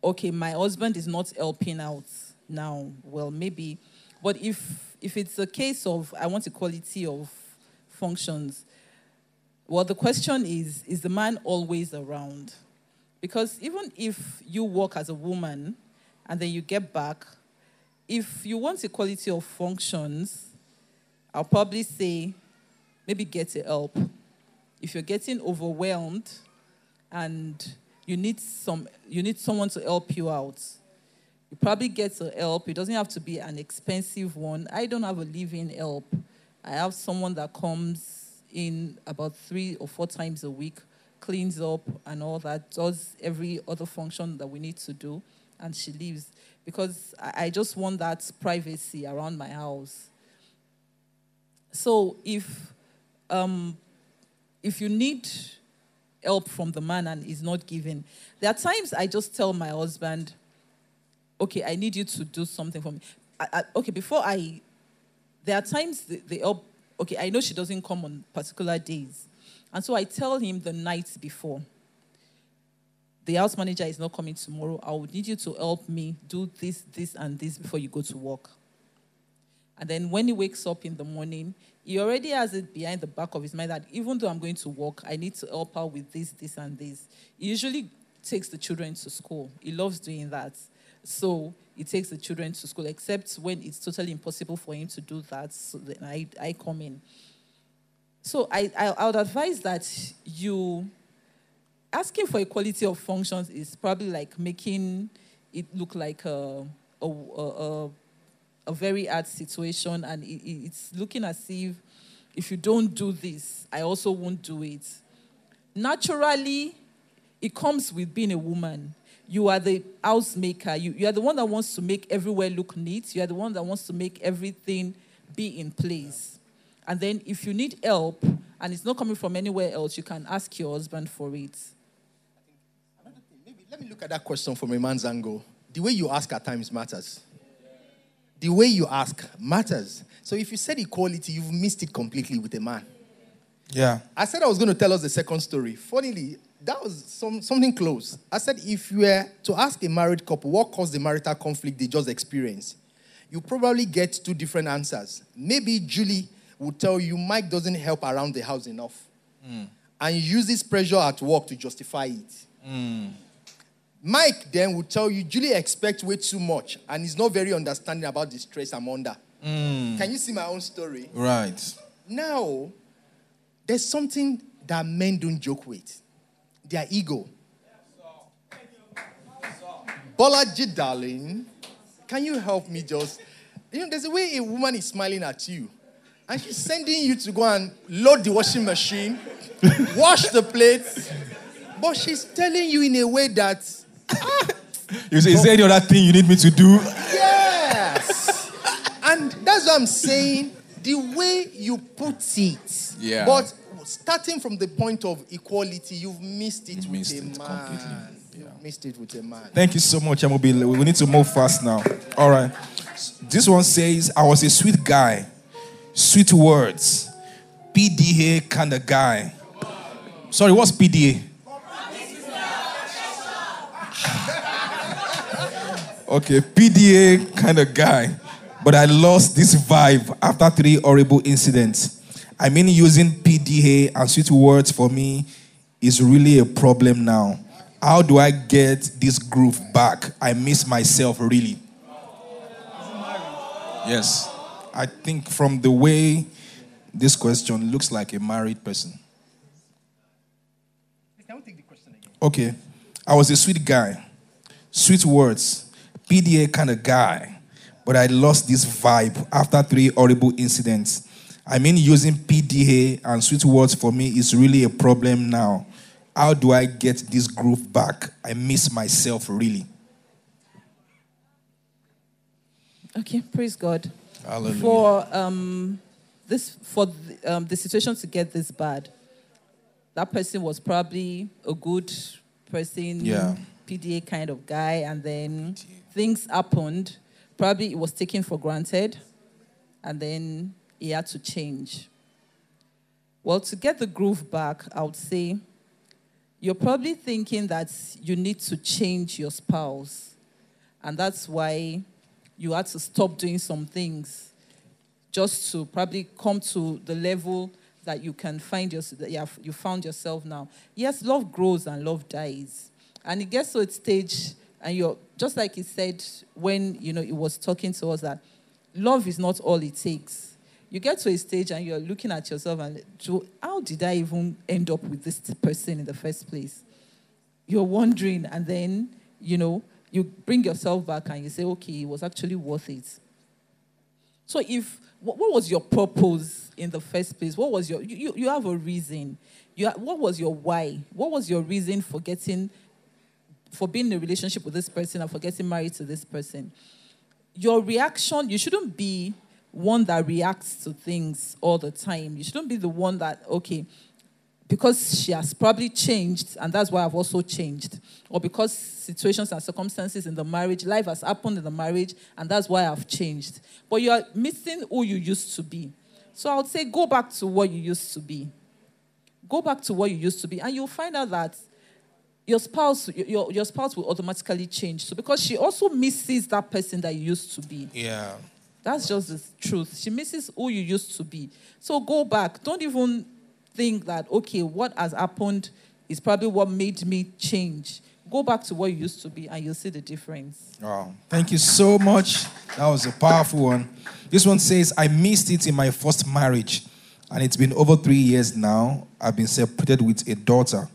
okay, my husband is not helping out now, well, maybe. But if if it's a case of I want equality of functions, well, the question is, is the man always around? Because even if you work as a woman and then you get back, if you want equality of functions, I'll probably say maybe get help. If you're getting overwhelmed and you need some you need someone to help you out, you probably get a help. It doesn't have to be an expensive one. I don't have a living help. I have someone that comes in about three or four times a week, cleans up and all that, does every other function that we need to do, and she leaves. Because I, I just want that privacy around my house. So if um, if you need help from the man and he's not giving, there are times I just tell my husband, "Okay, I need you to do something for me." I, I, okay, before I, there are times the, the help. Okay, I know she doesn't come on particular days, and so I tell him the night before. The house manager is not coming tomorrow. I would need you to help me do this, this, and this before you go to work. And then when he wakes up in the morning, he already has it behind the back of his mind that even though I'm going to work, I need to help out with this, this, and this. He usually takes the children to school. He loves doing that. So he takes the children to school, except when it's totally impossible for him to do that. So then I, I come in. So I, I, I would advise that you asking for equality of functions is probably like making it look like a, a, a, a, very hard situation, and it- it's looking as if if you don't do this, I also won't do it. Naturally, it comes with being a woman. You are the housemaker. You, you are the one that wants to make everywhere look neat. You are the one that wants to make everything be in place. And then if you need help and it's not coming from anywhere else, you can ask your husband for it. Maybe let me look at that question from a man's angle. The way you ask at times matters. The way you ask matters. So if you said equality, you've missed it completely with a man. Yeah. I said I was going to tell us the second story. Funnily, that was some, something close. I said if you were to ask a married couple what caused the marital conflict they just experienced, you probably get two different answers. Maybe Julie would tell you Mike doesn't help around the house enough. Hmm. And he uses pressure at work to justify it. Hmm. Mike then would tell you Julie expects way too much and is not very understanding about the stress I'm under. Hmm. Can you see my own story? Right. Now, there's something that men don't joke with their ego. Bolaji, darling, can you help me just? You know, there's a way a woman is smiling at you, and she's sending you to go and load the washing machine, wash the plates, but she's telling you in a way that, You say, is there any other thing you need me to do? yes. And that's what I'm saying. The way you put it. Yeah. But starting from the point of equality, you've missed it You with missed a it man. completely. You've missed it with a man. Thank you so much, MOB. We need to move fast now. All right. This one says, I was a sweet guy, sweet words, PDA kind of guy. Sorry, what's PDA? okay, PDA kind of guy. But I lost this vibe after three horrible incidents. I mean, using PDA and sweet words for me is really a problem now. How do I get this groove back? I miss myself really. Yes. I think from the way this question looks like a married person. Can we take the question again? Okay. I was a sweet guy, sweet words, PDA kind of guy, but I lost this vibe after three horrible incidents. I mean, using PDA and sweet words for me is really a problem now. How do I get this groove back? I miss myself really. Okay, praise God. Hallelujah. For um, this, for the, um, the situation to get this bad, that person was probably a good person, Yeah. PDA kind of guy, and then things happened. Probably it was taken for granted, and then he had to change. Well, to get the groove back, I would say you're probably thinking that you need to change your spouse, and that's why you had to stop doing some things just to probably come to the level that you can find yourself that you, have, you found yourself now. Yes love grows and love dies. And it gets to a stage and you're just like he said when you know he was talking to us that love is not all it takes you get to a stage and you're looking at yourself and how did i even end up with this person in the first place? You're wondering and then you know you bring yourself back and you say okay it was actually worth it. So if what, was your purpose in the first place? What was your you, you- have a reason. You ha- what was your why? What was your reason for getting for being in a relationship with this person and for getting married to this person? Your reaction you shouldn't be one that reacts to things all the time. You shouldn't be the one that okay because she has probably changed and that's why i've also changed or because situations and circumstances in the marriage life has happened in the marriage and that's why i've changed. But you are missing who you used to be. So i would say go back to what you used to be. Go back to what you used to be and you'll find out that your spouse your, your spouse will automatically change. So because she also misses that person that you used to be. Yeah. That's just the truth. She misses who you used to be. So go back. Don't even think that, okay, what has happened is probably what made me change. Go back to what you used to be and you'll see the difference. Wow. Thank you so much. That was a powerful one. This one says, I missed it in my first marriage, and it's been over three years now. I've been separated with a daughter.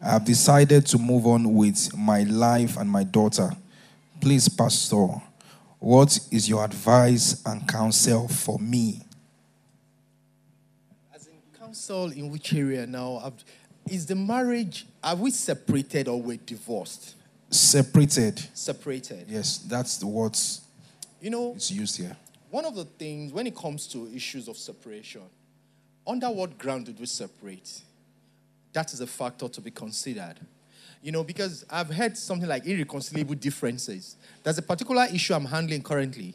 I've decided to move on with my life and my daughter. Please, Pastor, what is your advice and counsel for me? As in counsel, in which area now? I've- Is the marriage, are we separated or we're divorced? Separated. Separated. Yes, that's the words You know, it's used here. one of the things when it comes to issues of separation, under what ground did we separate? That is a factor to be considered. You know, because I've heard something like irreconcilable differences. There's a particular issue I'm handling currently.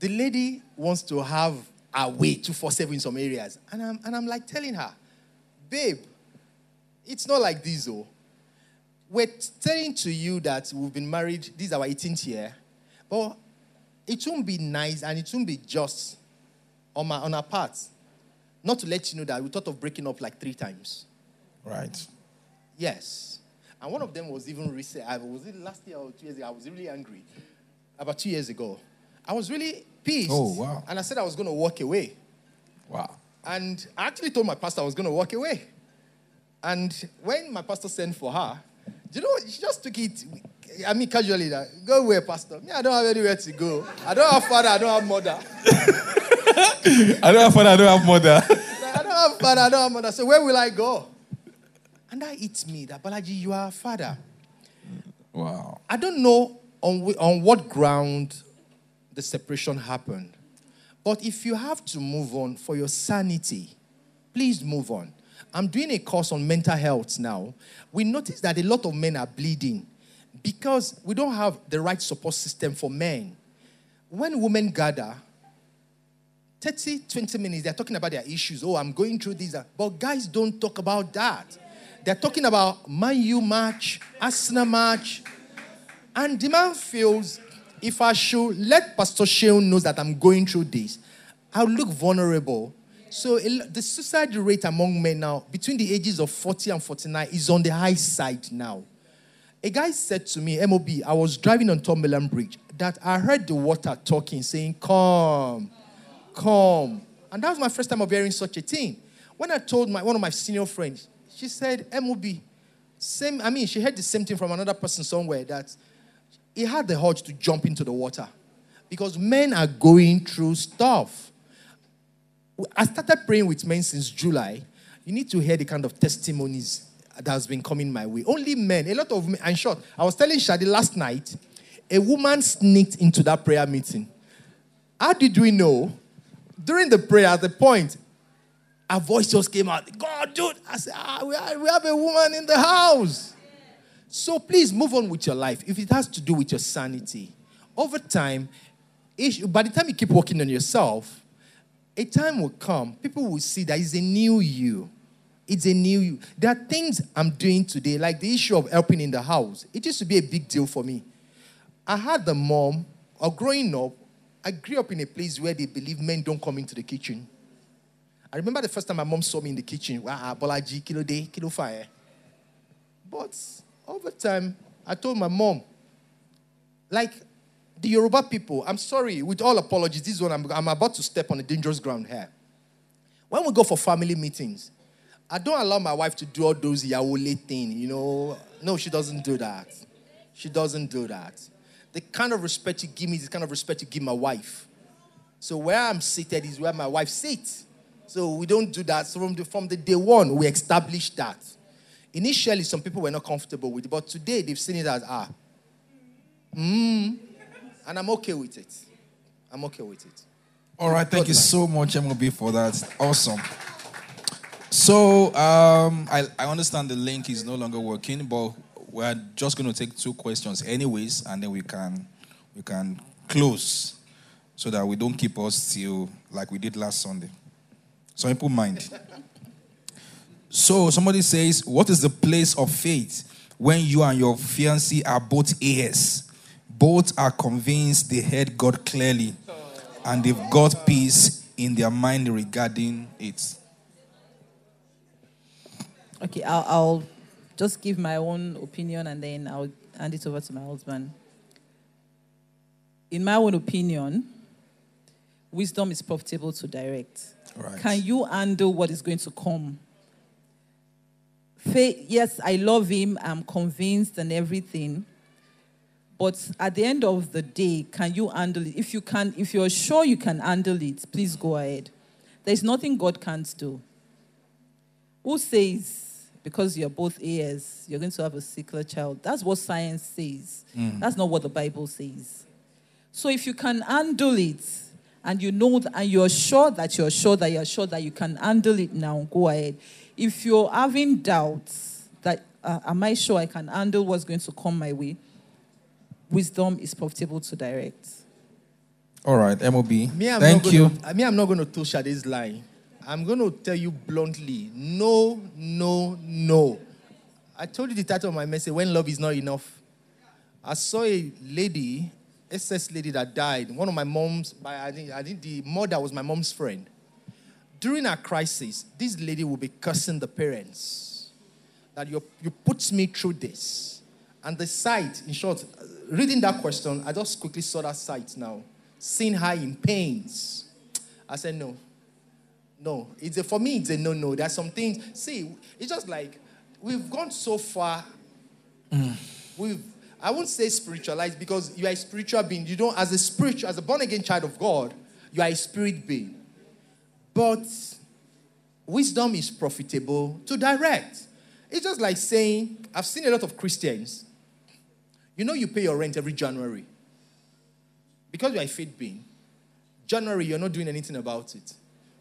The lady wants to have a way 247 in some areas. And I'm, and I'm like telling her, babe, it's not like this, though. We're telling to you that we've been married, this is our 18th year, but it won't be nice and it won't be just on, my, on our part not to let you know that we thought of breaking up like three times. Right. Yes. And one of them was even recent. I was it last year or two years ago. I was really angry. About two years ago. I was really pissed. Oh, wow. And I said I was going to walk away. Wow. And I actually told my pastor I was going to walk away. And when my pastor sent for her, do you know, she just took it, I mean, casually, that, go away, pastor. Me, I don't have anywhere to go. I don't have father, I don't have mother. I don't have father, I don't have mother. I don't have father, I don't have mother. So where will I go? And that hits me that, Bolaji, you are a father. wow. I don't know on, on what ground the separation happened. But if you have to move on for your sanity, Please move on. I'm doing a course on mental health now. We notice that a lot of men are bleeding because we don't have the right support system for men. When women gather, 30, 20 minutes, they're talking about their issues. Oh, I'm going through this. Uh, but guys don't talk about that. They're talking about Man U match, Arsenal match. And the man feels if I should let Pastor Seun knows that I'm going through this, I'll look vulnerable. So the suicide rate among men now, between the ages of 40 and 49, is on the high side now. A guy said to me, MOB, I was driving on Tom Bridge, that I heard the water talking, saying, Come, come. And that was my first time of hearing such a thing. When I told my, one of my senior friends, she said, MOB, same, I mean, she heard the same thing from another person somewhere that he had the urge to jump into the water because men are going through stuff. I started praying with men since July. You need to hear the kind of testimonies that has been coming my way. Only men, a lot of men. And short, I was telling Shade last night, a woman sneaked into that prayer meeting. How did we know? During the prayer, at the point, a voice just came out. God, dude. I said, ah, we have a woman in the house. So please move on with your life. If it has to do with your sanity, over time, by the time you keep working on yourself, a time will come, people will see that it's a new you. It's a new you. There are things I'm doing today, like the issue of helping in the house. It used to be a big deal for me. I had the mom, or growing up, I grew up in a place where they believe men don't come into the kitchen. I remember the first time my mom saw me in the kitchen. Wow, ah, bolaji, kilo day, kilo fire. But over time, I told my mom, like the Yoruba people, I'm sorry, with all apologies, this is what I'm, I'm about to step on a dangerous ground here. When we go for family meetings, I don't allow my wife to do all those yawole thing, you know. No, she doesn't do that. She doesn't do that. The kind of respect you give me is the kind of respect you give my wife. So where I'm seated is where my wife sits. So we don't do that. So from the, from the day one, we established that. Initially, some people were not comfortable with it, but today they've seen it as ah. Mm, and I'm okay with it. I'm okay with it. All right, thank God you so much, MOB, for that. Awesome. So um, I, I understand the link is no longer working, but we're just going to take two questions, anyways, and then we can we can close so that we don't keep us till like we did last Sunday. Some people mind. So somebody says, What is the place of faith when you and your fiancé are both heirs? Both are convinced they heard God clearly and they've got peace in their mind regarding it. Okay, I'll, I'll just give my own opinion and then I'll hand it over to my husband. In my own opinion, wisdom is profitable to direct. Right. Can you handle what is going to come? faith, yes, I love him, I'm convinced and everything. But at the end of the day, can you handle it? If you can, if you're sure you can handle it, please go ahead. There's nothing God can't do. Who says because you're both heirs, you're going to have a sickler child? That's what science says. Mm. That's not what the Bible says. So if you can handle it, and you know and you're sure that you're sure that you're sure that you can handle it now, go ahead if you're having doubts that, uh, am I sure I can handle what's going to come my way? Wisdom is profitable to direct. All right, MOB. Me, I'm Thank not you. Gonna, me, I'm not going to touch at this line. I'm going to tell you bluntly no, no, no. I told you the title of my message When Love Is Not Enough. I saw a lady, SS lady that died. One of my mom's, I think, I think the mother was my mom's friend during a crisis, this lady will be cursing the parents that you, you put me through this. And the sight, in short, reading that question, I just quickly saw that sight now. Seeing her in pains. I said, no. No. It's a, for me, it's a no no. There's some things. See, it's just like we've gone so far. Mm. We've I won't say spiritualized because you are a spiritual being. You don't, as a spiritual, as a born again child of God, you are a spirit being. But wisdom is profitable to direct. It's just like saying, I've seen a lot of Christians. You know, you pay your rent every January. Because you're a faith being. January, you're not doing anything about it.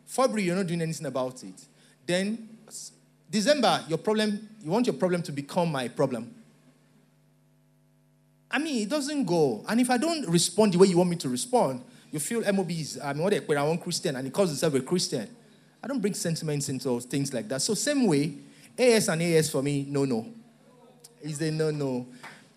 February, you're not doing anything about it. Then December, your problem, you want your problem to become my problem. I mean, it doesn't go. And if I don't respond the way you want me to respond, you feel MOB is, I mean, what they I want Christian and he calls himself a Christian. I don't bring sentiments into things like that. So, same way, AS and AS for me, no, no. Is a no, no.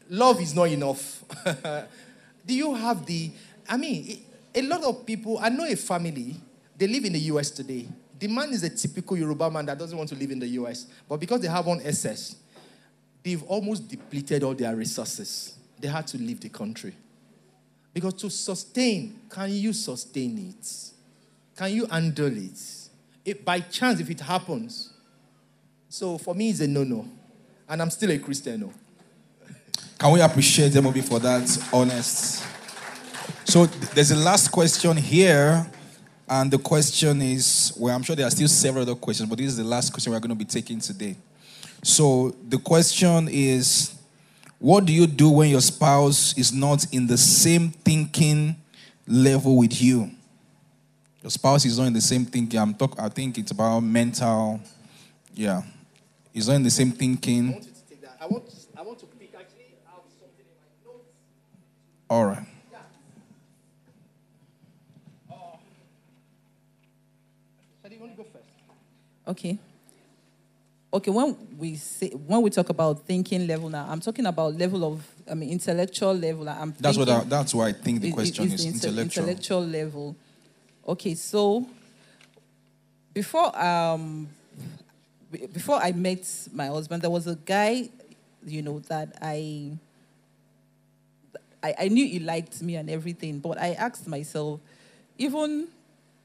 Love is not enough. Do you have the, I mean, a lot of people, I know a family, they live in the US today. The man is a typical Yoruba man that doesn't want to live in the US. But because they have one SS, they've almost depleted all their resources. They had to leave the country. Because to sustain, can you sustain it? Can you handle it? If by chance, if it happens. So for me, it's a no no. And I'm still a Christian, no. Can we appreciate MOB for that honest? So there's a last question here, and the question is well, I'm sure there are still several other questions, but this is the last question we're going to be taking today. So the question is what do you do when your spouse is not in the same thinking level with you? Your spouse is not in the same thinking. I'm talk, I think it's about mental, yeah. He's not in the same thinking. I want you to take that. I want, I want to pick actually out something in my notes. All right. Uh, Shade, you want to go first? Okay. Okay, when we say when we talk about thinking level now, I'm talking about level of I mean intellectual level. I'm That's what I, that's why I think the is- question is, inte- intellectual. intellectual level. Okay, so before um before I met my husband, there was a guy, you know, that I I, I knew he liked me and everything, but I asked myself, even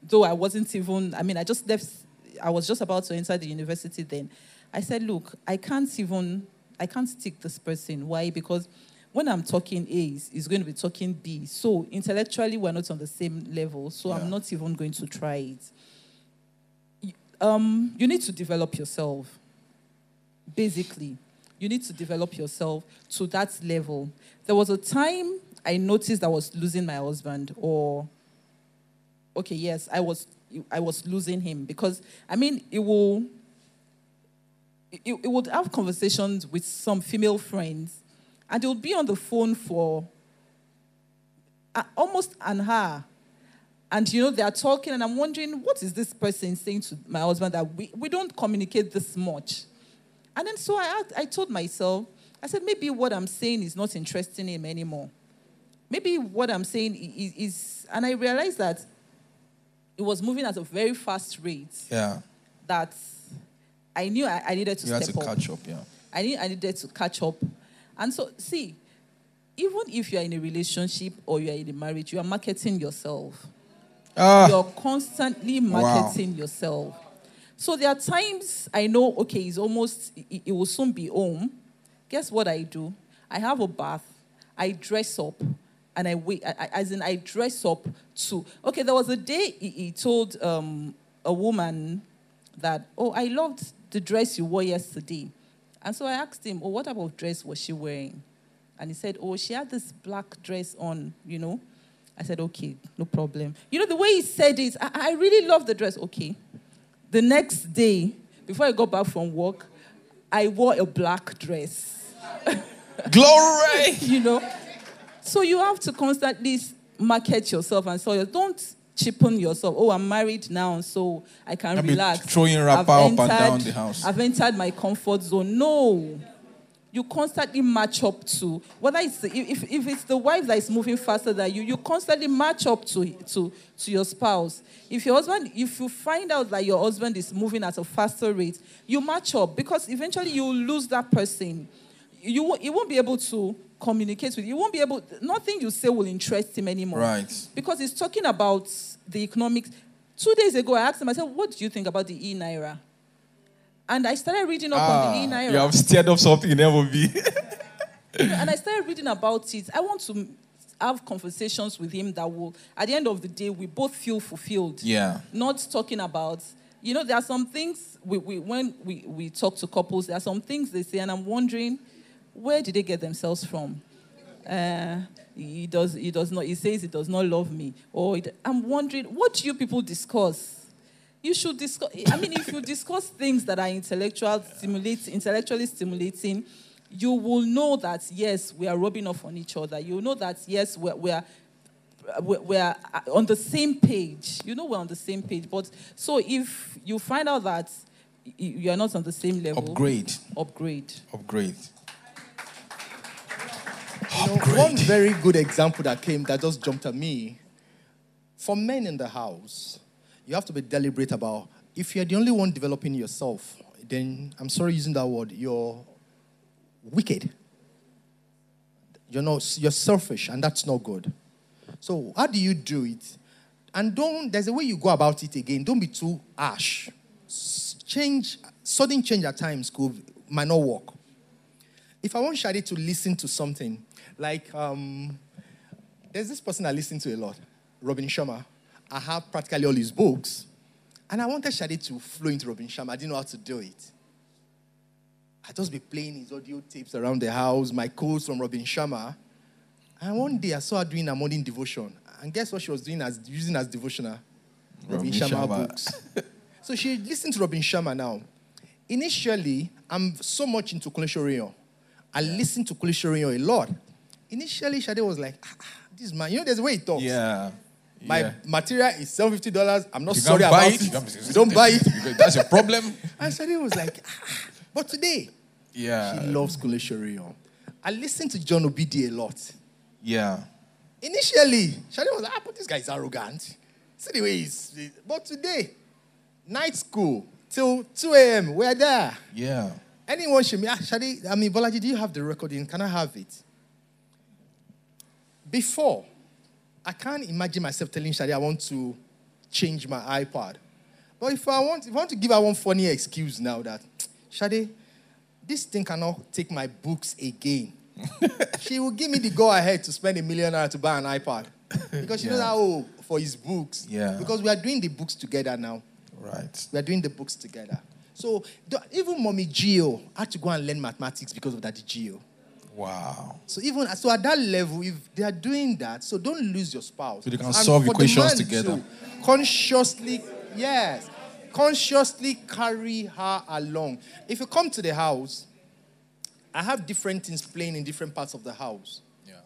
though I wasn't even, I mean, I just left, I was just about to enter the university then. I said, look, I can't even, I can't stick this person. Why? Because when I'm talking A, he's going to be talking B. So intellectually, we're not on the same level. So Yeah. I'm not even going to try it. Y- Um, you need to develop yourself basically you need to develop yourself to that level there was a time i noticed i was losing my husband or okay yes i was i was losing him because i mean it will it, it would have conversations with some female friends and they would be on the phone for uh, almost an hour. And you know they are talking and i'm wondering what is this person saying to my husband that we, we don't communicate this much? And then so I, I told myself i said maybe what i'm saying is not interesting him anymore. Maybe what i'm saying is, is and i realized that it was moving at a very fast rate. Yeah. that i knew i, I needed to You had step to up catch up, yeah. I need I needed to catch up. And so see, even if you're in a relationship or you're in a marriage, you are marketing yourself. Ah, You're constantly marketing yourself. So there are times I know, okay, it's almost, it, it will soon be home. Guess what I do? I have a bath, I dress up, and I wait, I, as in I dress up to, okay, there was a day he, he told um, a woman that, oh, I loved the dress you wore yesterday. And so I asked him, oh, what type of dress was she wearing? And he said, oh, she had this black dress on, you know. I said, okay, no problem. You know, the way he said it, I, I really love the dress. Okay. The next day, before I got back from work, I wore a black dress, glory! you know. So you have to constantly market yourself and so don't cheapen yourself. Oh, I'm married now, so I can Can't be relax. throwing wrapper up and down the house. I've entered my comfort zone. No. You constantly match up to whether it's the, if, if it's the wife that is moving faster than you, you constantly match up to, to, to your spouse. If your husband, if you find out that your husband is moving at a faster rate, you match up because eventually you lose that person. You won't, you won't be able to communicate with you. won't be able, nothing you say will interest him anymore. Right. Because he's talking about the economics. Two days ago, I asked him, I said, What do you think about the e Naira? And I started reading up on the e Ah, Naira. you have stirred up something in MOB. and I started reading about it. I want to have conversations with him that will, at the end of the day, we both feel fulfilled. yeah. Not talking about, you know, there are some things we, we, when we, we talk to couples, there are some things they say, and I'm wondering, where did they get themselves from? Uh, he does. He does not. He says he does not love me. Or it, I'm wondering, what do you people discuss? you should discuss. I mean, if you discuss things that are intellectual stimulating, intellectually stimulating, you will know that yes, we are rubbing off on each other. You know that yes, we're, we're we're on the same page. You know we're on the same page. But so if you find out that you are not on the same level, Upgrade. upgrade. Upgrade. You know, one very good example that came that just jumped at me. For men in the house, you have to be deliberate about if you're the only one developing yourself, then I'm sorry using that word, you're wicked. You're not you're selfish, and that's not good. So how do you do it? And don't there's a way you go about it again. Don't be too harsh. Change, sudden change at times could might not work if I want Shade to listen to something, like um, there's this person I listen to a lot, Robin Sharma. I have practically all his books, and I wanted Shade to flow into Robin Sharma. I didn't know how to do it. I'd just be playing his audio tapes around the house, my quotes from Robin Sharma. And one day I saw her doing a morning devotion. And guess what she was doing as using as devotional? Robin, Robin Sharma, Sharma. books. so she listened to Robin Sharma now. Initially, I'm so much into Kunle Soriyan. I listened to Kunle Soriyan a lot. Initially, Shade was like, ah, ah, this man, you know, there's a way he talks. Yeah. My yeah. material is $750. I'm not You sorry about it. it. You You don't buy it. That's your problem. And Shade was like, ah, but today, Yeah. she loves Kunle Soriyan. I listen to John Obidi a lot. Yeah. Initially, Shade was like, ah, but this guy is arrogant. See the way he's. But today, night school till 2 a.m., we're there. Yeah. Anyone should me, ah, Shade, I mean, Bolaji, do you have the recording? Can I have it? Before, I can't imagine myself telling Shade I want to change my iPad. But if I want, if I want to give her one funny excuse now that, Shade, this thing cannot take my books again. she will give me the go ahead to spend a million naira to buy an iPad. Because she knows Yeah. how oh, for his books. Yeah. Because we are doing the books together now. Right. We are doing the books together. So even mommy Gio had to go and learn mathematics because of that Gio. Wow. So even so at that level, if they are doing that, so don't lose your spouse. So they can And solve equations together. too, consciously, yes, consciously carry her along. If you come to the house, I have different things playing in different parts of the house. Yeah.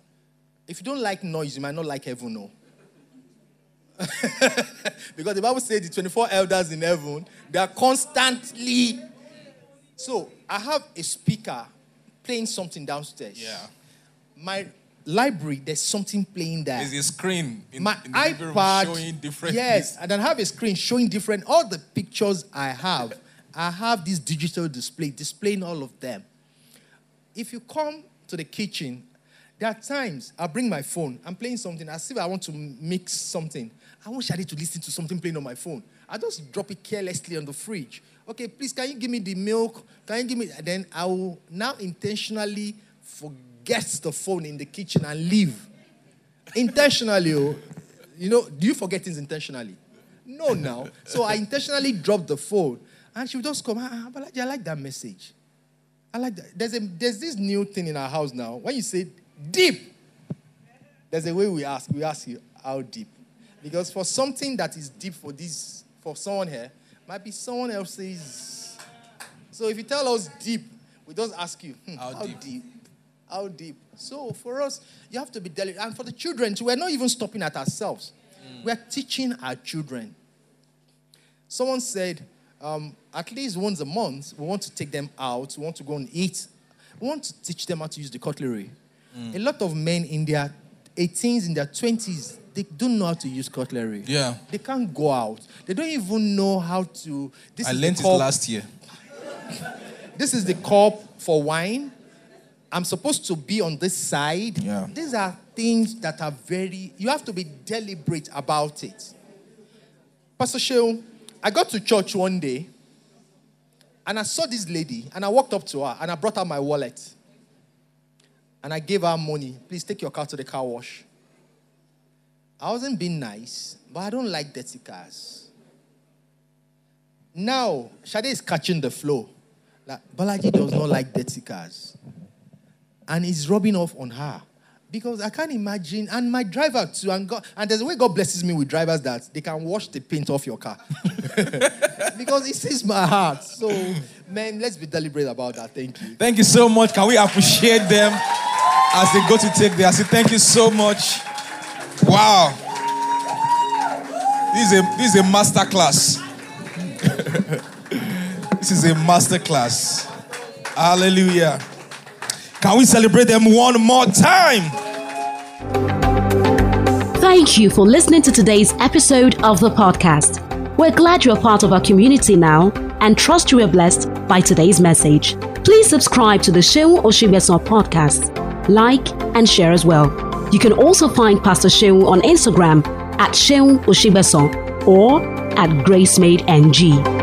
If you don't like noise, you might not like heaven, no. because the Bible says the 24 elders in heaven, they are constantly. So I have a speaker playing something downstairs. Yeah. My library, there's something playing there. There's a screen in, My in the living room iPad, showing different. yes, and I have a screen showing different all the pictures I have. I have this digital display displaying all of them. If you come to the kitchen, there are times I bring my phone. I'm playing something as if I want to mix something. I want Shade to listen to something playing on my phone. I just drop it carelessly on the fridge. Okay, please, can you give me the milk? Can you give me? Then I will now intentionally forget the phone in the kitchen and leave. Intentionally, oh. you know, do you forget things intentionally? No, now. So I intentionally dropped the phone, and she would just come. Ah, Bolaji, I like that message. I like that. There's a there's this new thing in our house now. When you say deep, there's a way we ask. We ask you how deep, because for something that is deep for this for someone here, might be someone else's. So if you tell us deep, we just ask you hmm, How how, deep? deep. How deep? So for us, you have to be delicate. And for the children, too, we're not even stopping at ourselves. We're teaching our children. Someone said, um, at least once a month, we want to take them out. We want to go and eat. We want to teach them how to use the cutlery. A lot of men in their 18s, in their 20s, they don't know how to use cutlery. Yeah. They can't go out. They don't even know how to. This I learned it last year. This is the cup for wine. I'm supposed to be on this side. Yeah. These are things that are very, you have to be deliberate about it. Pastor Sheo, I got to church one day and I saw this lady and I walked up to her and I brought out my wallet and I gave her money. Please take your car to the car wash. I wasn't being nice, but I don't like dirty cars. Now, Shade is catching the flow. Like, Bolaji does not like dirty cars. And he's rubbing off on her. Because I can't imagine, and my driver too, and God, and there's a way God blesses me with drivers that they can wash the paint off your car. because it sees my heart. So, man, let's be deliberate about that. Thank you. Thank you so much. Can we appreciate them as they go to take their seat? Thank you so much. Wow. This is a this is a master class. this is a master class. Hallelujah. Can we celebrate them one more time? Thank you for listening to today's episode of the podcast. We're glad you're part of our community now and trust you were blessed by today's message. Please subscribe to the Seun Osigbesan podcast, like, and share as well. You can also find Pastor Seun on Instagram at Seun Osigbesan or at GraceMadeNG.